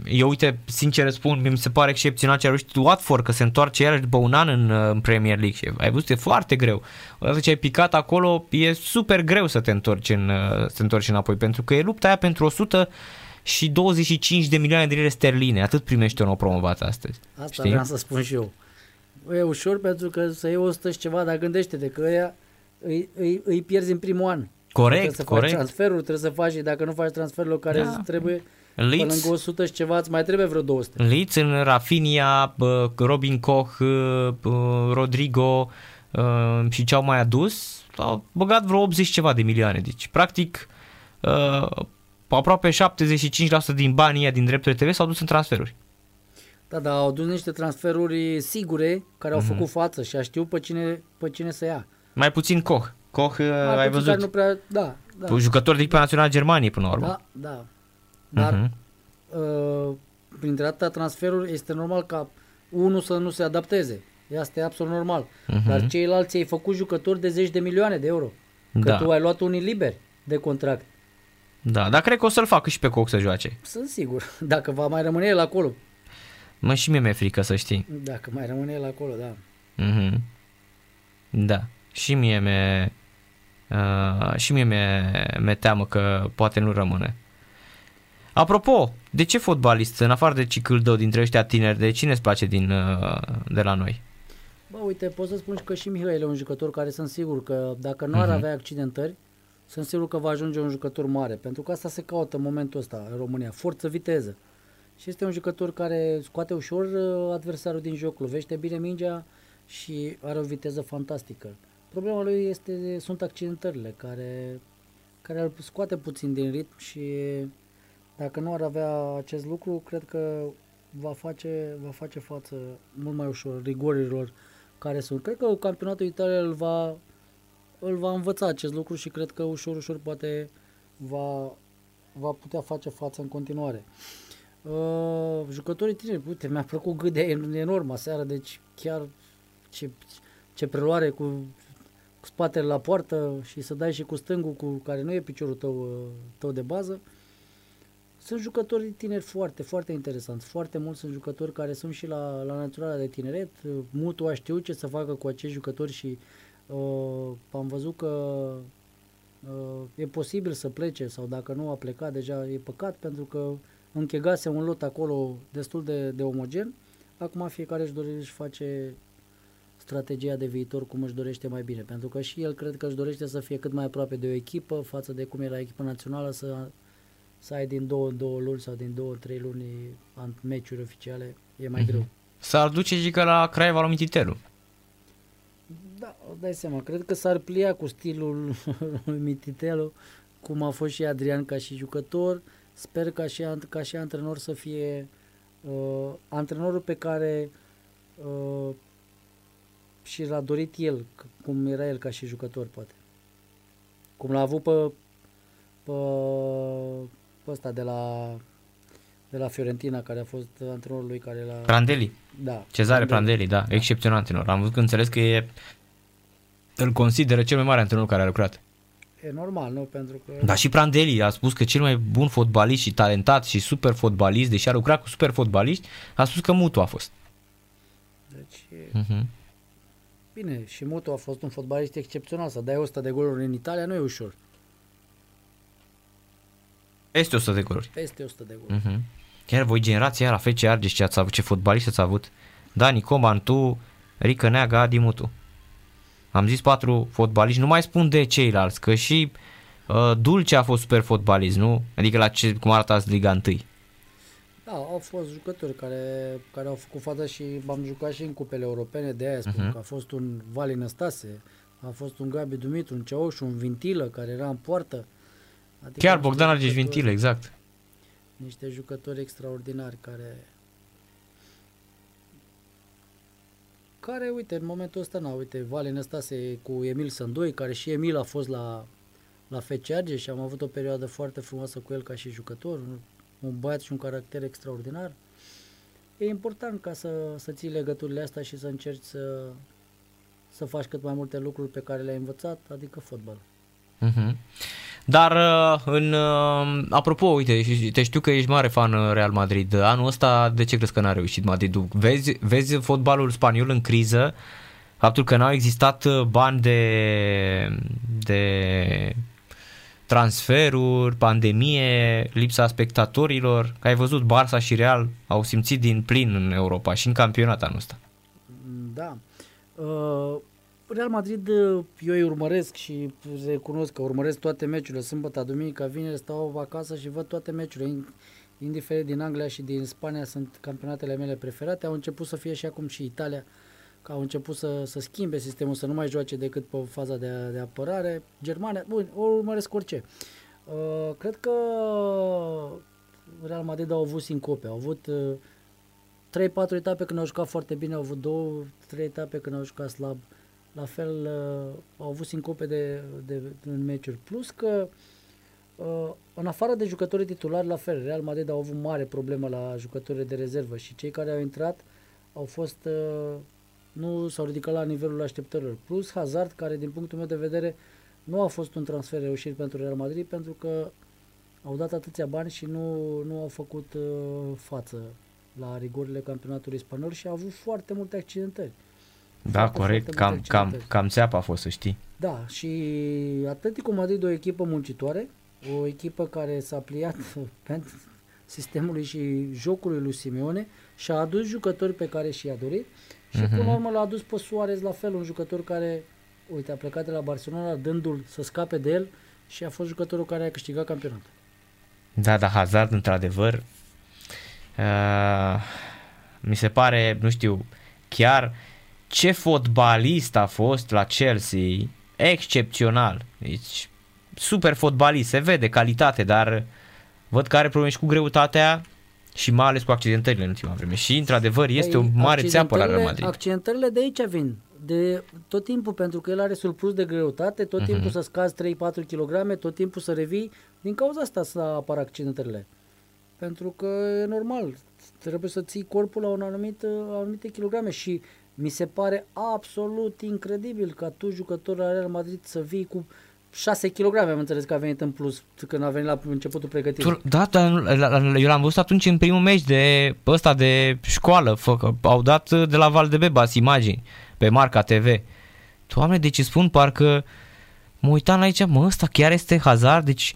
eu uite, sincer spun, mi se pare excepțional ce a reușit Watford că se întoarce iarăși după un an în, uh, în Premier League și ai văzut, e foarte greu. Odată ce ai picat acolo, e super greu să te întorci, în, uh, să te întorci înapoi, pentru că e lupta aia pentru 100 și 25 de milioane de lire sterline, atât primește un nou promovat astăzi. Asta Știi? vreau să spun și eu. E ușor pentru că să iei 100 și ceva, dar gândește-te că ăia îi, îi, îi pierzi în primul an. Corect, trebuie să corect. faci transferuri, trebuie să faci și dacă nu faci transferul care Da. îți trebuie, pe Leeds, lângă 100 și ceva, îți mai trebuie vreo 200. Leeds în Rafinha, bă, Robin Koch, bă, Rodrigo uh, și ce au mai adus, au băgat vreo 80 ceva de milioane. Deci, practic, uh, aproape 75% din banii ăia din drepturile TV s-au dus în transferuri. Da, dar au dus niște transferuri sigure care Mhm. au făcut față și a știu pe cine, pe cine să ia. Mai puțin Koch. Koch, uh, Mai ai puțin văzut, care Nu prea, da, da, un jucător de echipa națională a Germaniei până la urmă. da, da. Dar Mhm. uh, printre atâtea transferuri este normal ca unul să nu se adapteze. Asta e absolut normal. Mhm. Dar ceilalți ai făcut jucători de zeci de milioane de euro. Că Da. tu ai luat unii liberi de contract. Da, dar cred că o să-l facă și pe Koch să joace. Sunt sigur. Dacă va mai rămâne el acolo. Mă, și mie mi-e frică să știi. Dacă mai rămâne el acolo, da. Mhm. Da. Și mie mi-e, uh, și mie mi-e, mi-e teamă că poate nu rămâne. Apropo, de ce fotbalist, în afară de Cicâldău, dintre ăștia tineri, de cine îți place din, uh, de la noi? Bă, uite, pot să spun și că și Mihail e un jucător care sunt sigur că dacă nu ar Mhm. avea accidentări, sunt sigur că va ajunge un jucător mare. Pentru că asta se caută în momentul ăsta în România. Forță, viteză. Și este un jucător care scoate ușor uh, adversarul din joc, lovește bine mingea și are o viteză fantastică. Problema lui este, sunt accidentările care, care îl scoate puțin din ritm și dacă nu ar avea acest lucru, cred că va face, va face față mult mai ușor rigorilor care sunt. Cred că campionatul Italia îl va, îl va învăța acest lucru și cred că ușor, ușor poate va, va putea face față în continuare. Uh, jucătorii tineri, uite, mi-a plăcut gâdea enormă seara, deci chiar ce, ce preluare cu, cu spatele la poartă și să dai și cu stângul, cu care nu e piciorul tău, uh, tău de bază. Sunt jucători tineri foarte, foarte interesanți. Foarte mulți sunt jucători care sunt și la, la naționala de tineret. Mutu a știut ce să facă cu acești jucători și uh, am văzut că uh, e posibil să plece sau dacă nu a plecat deja e păcat pentru că închegase un lot acolo destul de, de omogen. Acum fiecare își dorește și face strategia de viitor cum își dorește mai bine, pentru că și el cred că își dorește să fie cât mai aproape de o echipă față de cum era echipa națională, să, să ai din două, două luni sau din două, trei luni meciuri oficiale, e mai mm-hmm. greu. S-ar duce și că la Craiova la Mititelu. Da, dai seama, cred că s-ar plia cu stilul lui Mititelu, cum a fost și Adrian ca și jucător, Sper ca și, ca și antrenor să fie uh, antrenorul pe care uh, și l-a dorit el, cum era el ca și jucător, poate. Cum l-a avut pe, pe, pe ăsta de la, de la Fiorentina, care a fost antrenorul lui care l-a... Prandelli. Da. Cezare Prandelli, da, da. excepțional antrenor. Am văzut că înțeles că e, îl consideră cel mai mare antrenor care a lucrat. E normal, nu? Pentru că... Da, și Prandelli a spus că cel mai bun fotbalist și talentat și super fotbalist, deși a lucrat cu super fotbaliști, a spus că Mutu a fost. Deci, uh-huh. Bine, și Mutu a fost un fotbalist excepțional. Să dai 100 de goluri în Italia nu e ușor. Peste 100 de goluri. Peste 100 de goluri. Uh-huh. Chiar voi generația aia la FC Argeș ce ați avut, ce fotbalist ați avut? Dani Coman, tu, Rică Neaga, Adi Mutu. Am zis patru fotbaliști, nu mai spun de ceilalți, că și uh, Dulce a fost super fotbalist, nu? Adică la ce, cum arată Liga 1. Da, au fost jucători care, care au făcut față și am jucat și în cupele europene, de aia spun uh-huh. că a fost un Vali Năstase, a fost un Gabi Dumitru, un Ceauș, un Vintilă care era în poartă. Adică Chiar Bogdan Argeș Vintilă, exact. Niște jucători extraordinari care care, uite, în momentul ăsta, na, uite, Valen Năstase cu Emil Sândoi, care și Emil a fost la, la FC Argeș și am avut o perioadă foarte frumoasă cu el ca și jucător, un, un băiat și un caracter extraordinar. E important ca să, să ții legăturile astea și să încerci să, să faci cât mai multe lucruri pe care le-ai învățat, adică fotbal. Uh-huh. Dar uh, în uh, apropo, uite, te știu că ești mare fan uh, Real Madrid. Anul ăsta de ce crezi că n-a reușit Madridul? Vezi, vezi fotbalul spaniol în criză? Faptul că n-au existat bani de, de transferuri, pandemie, lipsa spectatorilor. Că ai văzut Barça și Real au simțit din plin în Europa și în campionat anul ăsta. Da. Uh, Real Madrid, eu îi urmăresc și recunosc că urmăresc toate meciurile, sâmbătă, duminica, vineri, stau acasă și văd toate meciurile, indiferent din Anglia și din Spania sunt campionatele mele preferate, au început să fie și acum și Italia, că au început să, să schimbe sistemul, să nu mai joace decât pe faza de, de apărare. Germania, bun, o urmăresc orice. Uh, cred că Real Madrid au avut sincope, au avut uh, 3-4 etape când au jucat foarte bine, au avut 2-3 etape când au jucat slab. Uh, la fel uh, au avut sincope de, de, de, în meciuri. Plus că uh, în afară de jucătorii titulari, la fel, Real Madrid au avut mare problemă la jucătorii de rezervă și cei care au intrat au fost uh, nu s-au ridicat la nivelul așteptărilor. Plus Hazard, care din punctul meu de vedere nu a fost un transfer reușit pentru Real Madrid pentru că au dat atâția bani și nu, nu au făcut uh, față la rigorile campionatului spaniol și au avut foarte multe accidentări. Da, foarte, corect, foarte cam, cam, cam țeapă a fost, să știi. Da, și Atletico Madrid o echipă muncitoare, o echipă care s-a pliat pentru sistemului și jocului lui Simeone și a adus jucători pe care și-a dorit și uh-huh. până la urmă l-a adus pe Suarez la fel, un jucător care, uite, a plecat de la Barcelona dându-l să scape de el și a fost jucătorul care a câștigat campionatul. Da, da, Hazard, într-adevăr, uh, mi se pare, nu știu, chiar ce fotbalist a fost la Chelsea, excepțional. Deci, super fotbalist, se vede calitate, dar văd că are probleme și cu greutatea și mai ales cu accidentările în ultima vreme. Și, într-adevăr, este o Păi, mare țeapă la Real accidentările- Madrid. Accidentările de aici vin. De tot timpul, pentru că el are surplus de greutate, tot Mhm. timpul să scazi 3-4 kg, tot timpul să revii. Din cauza asta să apar accidentările. Pentru că e normal, trebuie să ții corpul la un anumit, anumite kilograme și mi se pare absolut incredibil ca tu, jucător la Real Madrid, să vii cu 6 kg, am înțeles că a venit în plus când a venit la începutul pregătirii. Tu, da, dar nu- la- la- eu l-am văzut atunci în primul meci de ăsta de școală, fă, că au dat de la Valdebebas imagini pe Marca TV. Doamne, deci îți spun parcă mă uitam la aici, mă, ăsta chiar este Hazard, deci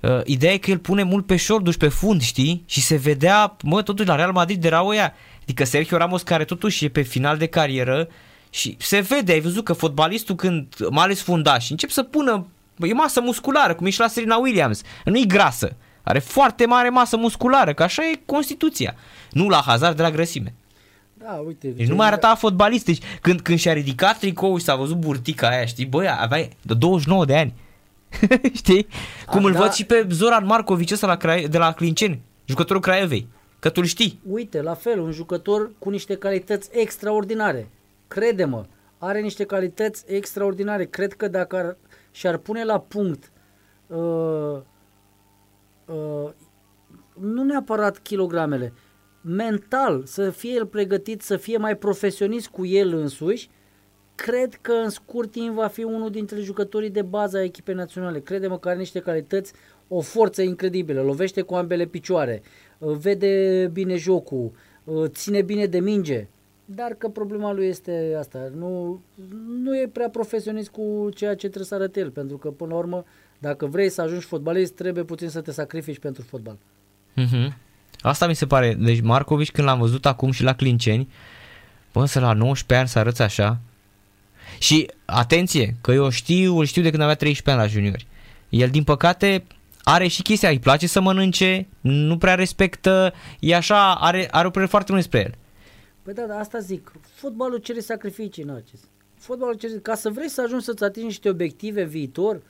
uh, ideea e că el pune mult pe șorduș pe fund, știi? Și se vedea, mă, totuși la Real Madrid erau ăia, adică Sergio Ramos care totuși e pe final de carieră și se vede, ai văzut că fotbalistul când, mai ales fundaș, încep să pună, bă, e masă musculară, cum e și la Serena Williams, nu e grasă, are foarte mare masă musculară, că așa e Constituția. Nu la Hazard de la grăsime. Da, uite. Deci nu mai arăta fotbalist. Deci când, când și-a ridicat tricoul și s-a văzut burtica aia, știi, băi, avea de 29 de ani. știi? Cum A, îl da. văd și pe Zoran Marcovici ăsta la Crai- de la Clinceni, jucătorul Craiovei. Că tu știi. Uite, la fel, un jucător cu niște calități extraordinare. Crede-mă, are niște calități extraordinare. Cred că dacă ar, și-ar pune la punct uh, uh, nu neapărat kilogramele, mental, să fie el pregătit, să fie mai profesionist cu el însuși, cred că în scurt timp va fi unul dintre jucătorii de bază a echipei naționale. Crede-mă că are niște calități, o forță incredibilă, lovește cu ambele picioare, uh, vede bine jocul, uh, ține bine de minge. Dar că problema lui este asta, nu, nu e prea profesionist cu ceea ce trebuie să arate el, pentru că până la urmă, dacă vrei să ajungi fotbalist, trebuie puțin să te sacrifici pentru fotbal. Uh-huh. Asta mi se pare. Deci Marcovici când l-am văzut acum și la Clinceni, bă, să la 19 ani să arăți așa. Și atenție, că eu știu, îl știu de când avea 13 ani la juniori. El din păcate are și chestia, îi place să mănânce, nu prea respectă, e așa, are, are o părere foarte bună despre el. Păi da, da, asta zic. Fotbalul cere sacrificii, Narcis. Fotbalul cere, ca să vrei să ajungi să-ți atingi niște obiective viitor,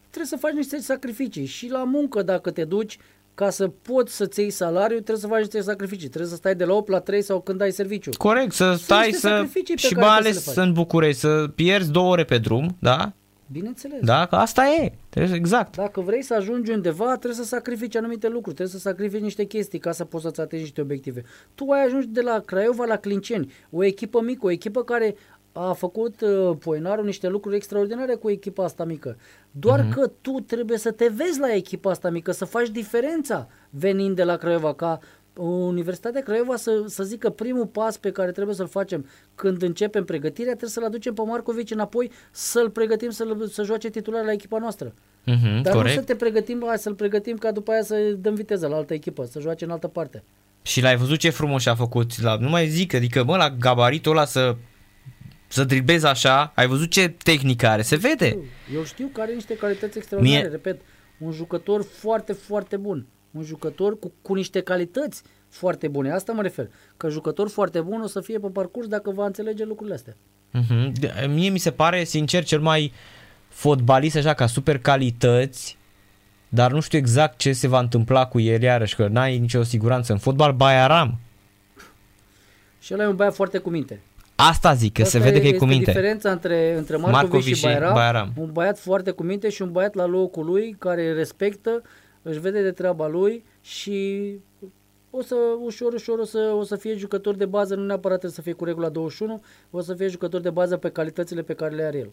trebuie să faci niște sacrificii. Și la muncă, dacă te duci, ca să poți să-ți iei salariu, trebuie să faci niște sacrificii. Trebuie să stai de la 8 la 3 sau când ai serviciu. Corect, să stai niște să... sacrificii pe Și care mai trebuie ales să le faci. în București, să pierzi două ore pe drum, da? Bineînțeles. Da, că asta e. Trebuie, exact. Dacă vrei să ajungi undeva, trebuie să sacrifici anumite lucruri, trebuie să sacrifici niște chestii ca să poți să-ți atingi niște obiective. Tu ai ajuns de la Craiova la Clinceni, o echipă mică, o echipă care a făcut uh, Poenarul niște lucruri extraordinare cu echipa asta mică. Doar Mhm. uh-huh. că tu trebuie să te vezi la echipa asta mică, să faci diferența venind de la Craiova, ca Universitatea Craiova să, să zică primul pas pe care trebuie să-l facem când începem pregătirea, trebuie să-l aducem pe Marcovici înapoi, să-l pregătim să, să joace titular la echipa noastră. Mhm, Dar corect. nu să te pregătim, hai să-l pregătim ca după aia să dăm viteză la altă echipă, să joace în altă parte. Și l-ai văzut ce frumos și-a făcut. La, nu mai zic, adică mă, la gabaritul ăla să, să dribezi așa, ai văzut ce tehnică are, se vede. Eu știu că are niște calități extraordinare, Mie- repet, un jucător foarte, foarte bun. Un jucător cu, cu niște calități foarte bune. Asta mă refer. Că jucător foarte bun o să fie pe parcurs dacă va înțelege lucrurile astea. Mhm. De- Mie mi se pare, sincer, cel mai fotbalist așa ca super calități, dar nu știu exact ce se va întâmpla cu el iarăși, că n-ai nicio siguranță în fotbal, Bayaram. Și ăla e un băiat foarte cu minte. Asta zic, că se Asta vede că e este cu minte. diferența între, între Marcovici, Marcovici și și Bairam, Bairam. Un băiat foarte cu minte și un băiat la locul lui care respectă, își vede de treaba lui și o să ușor, ușor o să, o să fie jucător de bază, nu neapărat trebuie să fie cu regula 21, o să fie jucător de bază pe calitățile pe care le are el.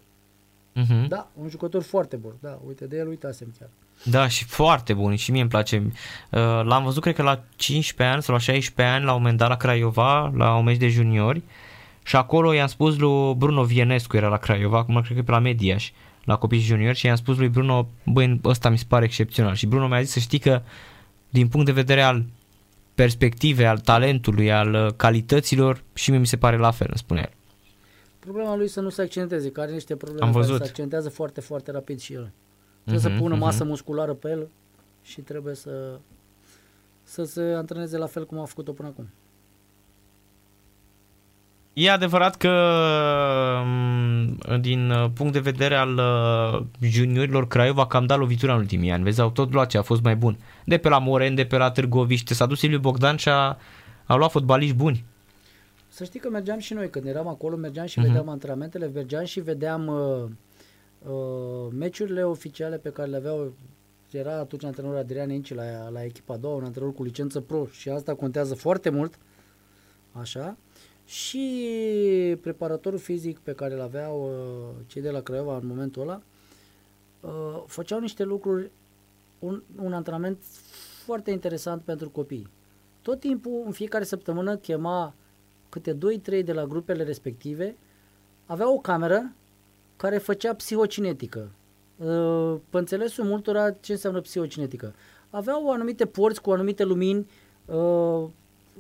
Mhm. Da, un jucător foarte bun. Da, uite, de el uitasem chiar. Da, și foarte bun și mie îmi place. Uh, L-am văzut, cred că la 15 ani sau la 16 ani, la un moment dat la Craiova, la un meci de juniori și acolo i-am spus lui Bruno Vienescu, era la Craiova, acum cred că e pe la Mediaș, la copii și juniori și i-am spus lui Bruno, băi, ăsta mi se pare excepțional și Bruno mi-a zis să știi că din punct de vedere al perspective, al talentului, al uh, calităților și mie mi se pare la fel, îmi spune el. Problema lui să nu se accidenteze, că are niște probleme Am care văzut. se accidentează foarte, foarte rapid și el. Trebuie Mhm, să pună mhm. masă musculară pe el și trebuie să, să se antreneze la fel cum a făcut-o până acum. E adevărat că mm, din punct de vedere al uh, juniorilor Craiova cam dat lovitura în ultimii ani. Vezi, au tot luat ce a fost mai bun. De pe la Moren, de pe la Târgoviște, s-a dus Silviu Bogdan și a, a luat fotbaliști buni. Să știi că mergeam și noi, când eram acolo, mergeam și uh-huh. vedeam antrenamentele, mergeam și vedeam uh, uh, meciurile oficiale pe care le aveau era atunci antrenorul Adrian Inci la, la echipa a doua, un antrenor cu licență pro și asta contează foarte mult, așa, și preparatorul fizic pe care îl aveau uh, cei de la Craiova în momentul ăla, uh, făceau niște lucruri, un, un antrenament foarte interesant pentru copii. Tot timpul, în fiecare săptămână, chema câte 2-3 de la grupele respective, avea o cameră care făcea psihocinetică. Uh, pe înțelesul multora ce înseamnă psihocinetică. Aveau anumite porți cu anumite lumini, uh,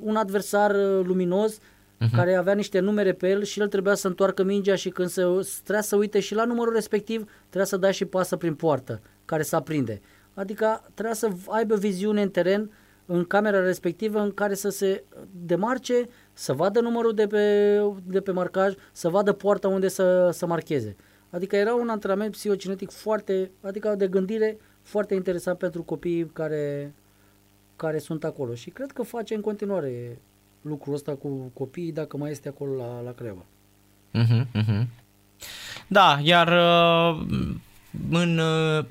un adversar uh, luminos uh-huh. care avea niște numere pe el și el trebuia să întoarcă mingea și când se, trebuia să uite și la numărul respectiv, trebuia să dea și pasă prin poartă care să aprinde. Adică trebuia să aibă viziune în teren în camera respectivă în care să se demarce, să vadă numărul de pe, de pe marcaj, să vadă poarta unde să, să marcheze. Adică era un antrenament psihocinetic foarte, adică de gândire foarte interesant pentru copiii care, care sunt acolo. Și cred că face în continuare lucrul ăsta cu copiii dacă mai este acolo la, la Creva. Uh-huh, uh-huh. Da, iar uh, în uh,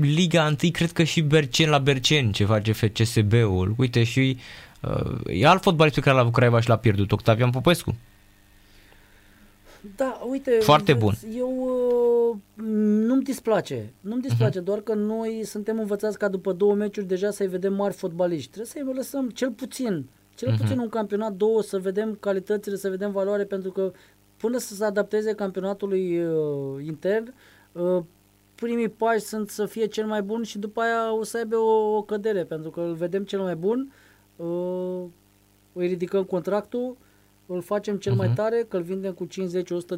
Liga 1 cred că și Bercen la Bercen ce face FCSB-ul. Uite și uh, e alt fotbalist pe care l-a avut Craiova și l-a pierdut, Octavian Popescu. Da, uite, foarte bun. Eu uh, nu-mi displace. Nu-mi displace, uh-huh. doar că noi suntem învățați ca după două meciuri deja să-i vedem mari fotbaliști. Trebuie să-i lăsăm cel puțin, cel uh-huh. puțin un campionat, două, să vedem calitățile, să vedem valoare, pentru că până să se adapteze campionatului uh, intern, uh, primii pași sunt să fie cel mai bun și după aia o să aibă o, o cădere, pentru că îl vedem cel mai bun, uh, îi ridicăm contractul, îl facem cel uh-huh. mai mhm. tare, că îl vindem cu 50-100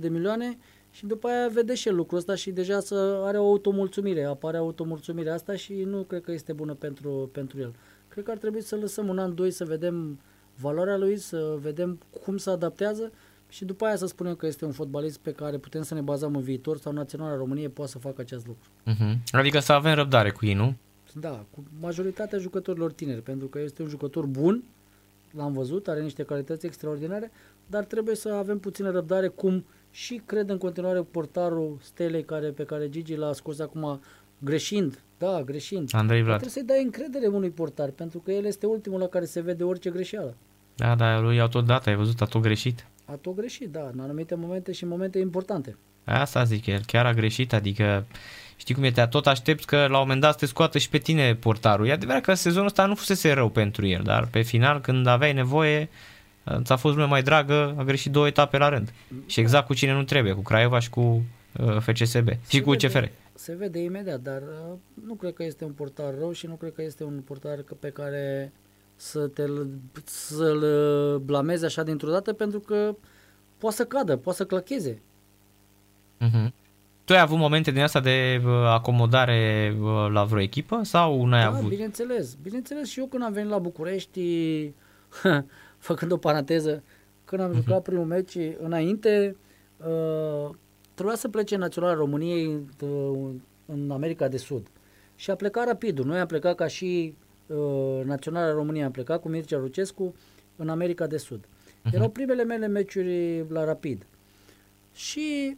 de milioane și după aia vede și el lucrul ăsta și deja să are o automulțumire, apare automulțumirea asta și nu cred că este bună pentru, pentru el. Cred că ar trebui să lăsăm un an, doi să vedem valoarea lui, să vedem cum se adaptează și după aia să spunem că este un fotbalist pe care putem să ne bazăm în viitor sau Naționala României poate să facă acest lucru. Uh-huh. Adică să avem răbdare cu ei, nu? Da, cu majoritatea jucătorilor tineri, pentru că este un jucător bun, l-am văzut, are niște calități extraordinare, dar trebuie să avem puțină răbdare, cum și cred în continuare portarul Stelei care, pe care Gigi l-a scos acum greșind, da, greșind. Andrei Vlad. Trebuie să-i dai încredere unui portar, pentru că el este ultimul la care se vede orice greșeală. Da, da, lui a tot dat, ai văzut, a tot greșit. A tot greșit, da, în anumite momente și în momente importante. Asta zic, el chiar a greșit, adică Știi cum e, te tot aștepți că la un moment dat să te scoată și pe tine portarul. E adevărat că sezonul ăsta nu fusese rău pentru el, dar pe final, când aveai nevoie, ți-a fost lumea mai dragă, a greșit două etape la rând. Și exact cu cine nu trebuie, cu Craiova și cu uh, FCSB se și cu vede, CFR. Se vede imediat, dar uh, nu cred că este un portar rău și nu cred că este un portar pe care să te, să-l uh, blamezi așa dintr-o dată pentru că poate să cadă, poate să clacheze. Uh-huh. Tu ai avut momente din asta de uh, acomodare uh, la vreo echipă sau nu ai da, avut? bineînțeles. Bineînțeles și eu când am venit la București, făcând o paranteză, când am jucat primul meci înainte, uh, trebuia să plece Naționala României uh, în America de Sud. Și a plecat rapid. Noi am plecat ca și uh, Naționala României, am plecat cu Mircea Lucescu în America de Sud. Uh-huh. Erau primele mele meciuri la rapid. Și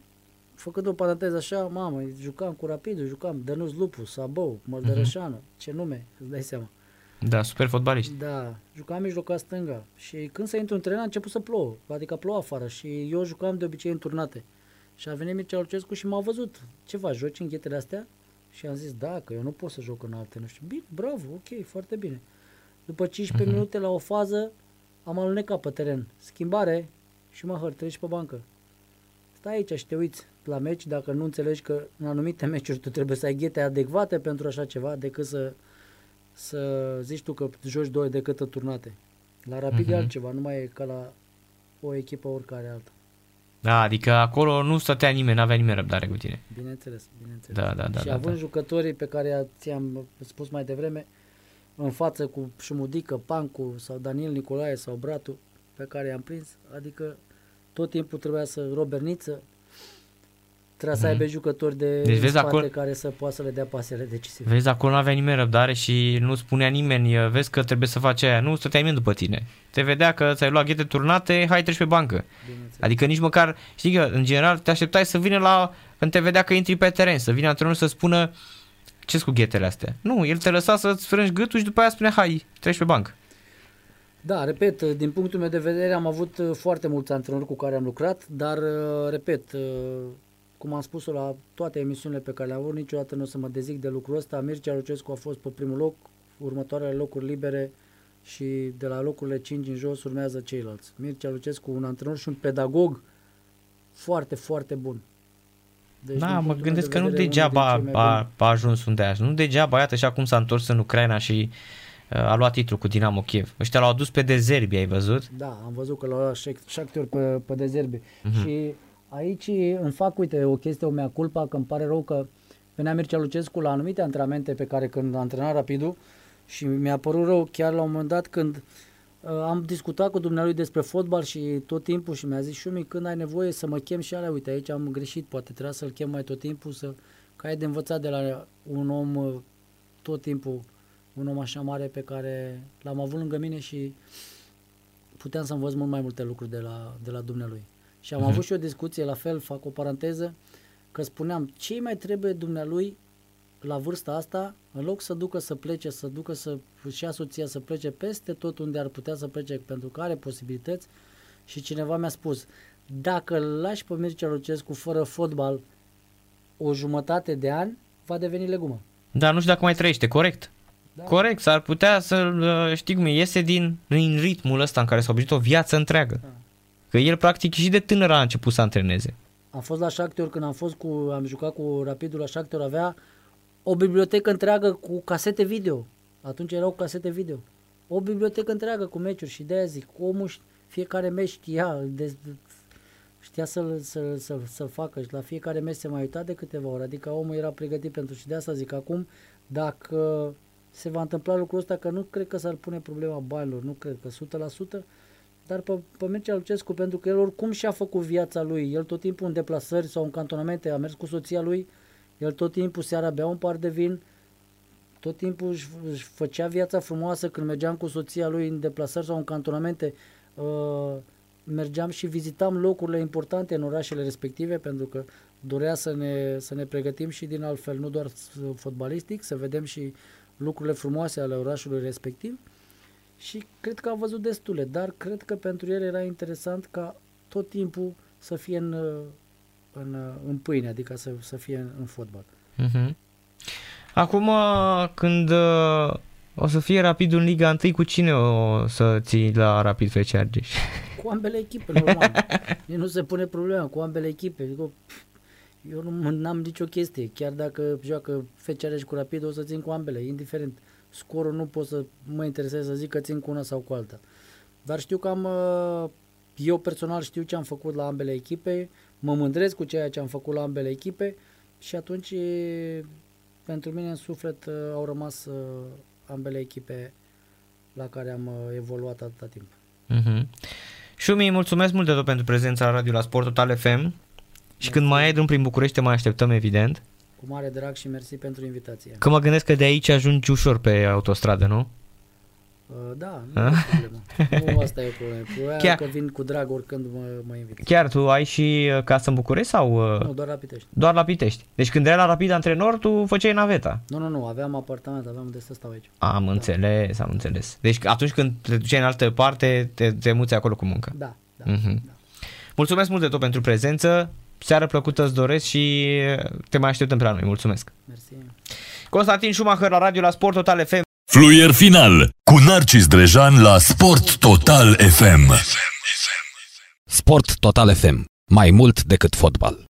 făcând o paranteză așa, mamă, jucam cu Rapidul, jucam Dănuț Lupu, Sabou, Mărdărășanu, uh-huh. ce nume, îți dai seama. Da, super fotbalist. Da, jucam mijlocat stânga și când s-a intru în teren a început să plouă, adică plouă afară și eu jucam de obicei în turnate. Și a venit Mircea Lucescu și m-a văzut, ce faci, joci în ghetele astea? Și am zis, da, că eu nu pot să joc în alte, nu știu. Bine, bravo, ok, foarte bine. După 15 uh-huh. minute la o fază am alunecat pe teren. Schimbare și mă hăr, treci pe bancă. Stai aici și te uiți la meci dacă nu înțelegi că în anumite meciuri tu trebuie să ai ghete adecvate pentru așa ceva decât să, să zici tu că joci doi decât turnate. La Rapid uh-huh. e mhm. altceva, nu mai e ca la o echipă oricare altă. Da, adică acolo nu stătea nimeni, nu avea nimeni răbdare cu tine. Bineînțeles, bineînțeles. Da, da, da. Și da, având da. jucătorii pe care ți-am spus mai devreme, în față cu Șumudică, Pancu sau Daniel Nicolae sau Bratu, pe care i-am prins, adică tot timpul trebuia să Roberniță, Trebuie să aibă jucători de Deci vezi spate acolo- care să poată să le dea pasele decisive. Vezi, acolo nu avea nimeni răbdare și nu spunea nimeni, vezi că trebuie să faci aia. Nu stătea nimeni după tine. Te vedea că ți-ai luat ghete turnate, hai treci pe bancă. Bineînțeles. Adică nici măcar, știi că în general te așteptai să vină la, când te vedea că intri pe teren, să vină antrenorul să spună ce cu ghetele astea. Nu, el te lăsa să-ți frângi gâtul și după aia spune hai, treci pe bancă. Da, repet, din punctul meu de vedere am avut uh, foarte mulți antrenori cu care am lucrat, dar, uh, repet, uh, cum am spus-o la toate emisiunile pe care le-am avut, niciodată nu o să mă dezic de lucrul ăsta. Mircea Lucescu a fost pe primul loc, următoarele locuri libere și de la locurile 5 în jos urmează ceilalți. Mircea Lucescu, un antrenor și un pedagog foarte, foarte bun. Deci, din da, mă punctul meu gândesc de că nu vedere, unul degeaba din cei mai a, buni. a ajuns unde a ajuns. Nu degeaba, iată și acum s-a întors în Ucraina și uh, a luat titlul cu Dinamo Kiev. Ăștia l-au adus pe dezerbi, ai văzut? Da, am văzut că l-au luat Shac- Shakhtar pe, pe dezerbe. Mhm. Și aici îmi fac, uite, o chestie, o mea culpa, că îmi pare rău că venea Mircea Lucescu la anumite antrenamente pe care când a antrenat Rapidul și mi-a părut rău chiar la un moment dat când uh, am discutat cu dumnealui despre fotbal și tot timpul și mi-a zis Șumi, când ai nevoie să mă chem și alea, uite, aici am greșit, poate trebuia să-l chem mai tot timpul, să, că ai de învățat de la un om uh, tot timpul, un om așa mare pe care l-am avut lângă mine și puteam să învăț mult mai multe lucruri de la, de la dumnealui. Și am Mhm. avut și o discuție, la fel, fac o paranteză, că spuneam, ce mai trebuie dumnealui la vârsta asta, în loc să ducă să plece, să ducă să și ia soția să plece peste tot unde ar putea să plece, pentru că are posibilități, și cineva mi-a spus, dacă îl lași pe Mircea Lucescu fără fotbal o jumătate de ani, va deveni legumă. Dar nu știu dacă mai trăiește, corect. Da. Corect, s-ar putea să știi cum e, iese din, din ritmul ăsta în care s-a obișnuit o viață întreagă. Da. Că el practic și de tânăr a început să antreneze. Am fost la Shakhtar când am fost cu, am jucat cu Rapidul la Shakhtar, avea o bibliotecă întreagă cu casete video. Atunci erau casete video. O bibliotecă întreagă cu meciuri și de-aia zic, omul ș- fiecare meci știa, de, știa să-l, să, să, să facă și la fiecare meci se mai uita de câteva ori, adică omul era pregătit pentru și de asta zic acum, dacă se va întâmpla lucrul ăsta, că nu cred că s-ar pune problema banilor, nu cred că 100%, dar pe, pe Mircea Lucescu, pentru că el oricum și-a făcut viața lui, el tot timpul în deplasări sau în cantonamente, a mers cu soția lui, el tot timpul seara bea un par de vin, tot timpul își, își făcea viața frumoasă. Când mergeam cu soția lui în deplasări sau în cantonamente, uh, mergeam și vizitam locurile importante în orașele respective, pentru că dorea să ne, să ne pregătim și din altfel, nu doar s- fotbalistic, să vedem și lucrurile frumoase ale orașului respectiv și cred că a văzut destule, dar cred că pentru el era interesant ca tot timpul să fie în, uh, în, uh, în pâine, adică să, să fie în, în fotbal. Mhm. Acum, uh, când uh, o să fie Rapid în Liga 1, cu cine o să ții la Rapid FC Argeș? Cu ambele echipe, normal. Nici nu se pune problema cu ambele echipe. Adică, pf, eu nu am nicio chestie. Chiar dacă joacă FCR și cu Rapid, o să țin cu ambele, indiferent. Scorul nu pot să mă intereseze să zic că țin cu una sau cu alta. Dar știu că am, uh, eu personal știu ce am făcut la ambele echipe, mă mândresc cu ceea ce am făcut la ambele echipe și atunci e, pentru mine în suflet uh, au rămas uh, ambele echipe la care am uh, evoluat atâta timp. Mhm. Șumi, mulțumesc mult de tot pentru prezența la radio la Sport Total FM. Și când mai ai drum prin București, te mai așteptăm, evident. Cu mare drag și mersi pentru invitație. Că mă gândesc că de aici ajungi ușor pe autostradă, nu? Uh, da, nu e problemă. Nu asta e problema. Problema Chiar- că vin cu drag oricând mă, mă invit. Chiar tu ai și uh, casă în București sau uh, Nu, doar la Pitești. doar la Pitești? Deci când erai la Rapid antrenor, tu făceai naveta. Nu, nu, nu, aveam apartament, aveam unde să stau aici. Am înțeles, am înțeles. Deci atunci când te duceai în altă parte, te, te muți acolo cu muncă. Da, da. Mhm. da. Mulțumesc mult de tot pentru prezență. Seară plăcută îți doresc și te mai așteptăm pe la noi. Mulțumesc. Mersi. Constantin Schumacher la radio la Sport Total FM. Fluier final cu Narcis Drejan la Sport Total FM. Sport Total FM. Mai mult decât fotbal.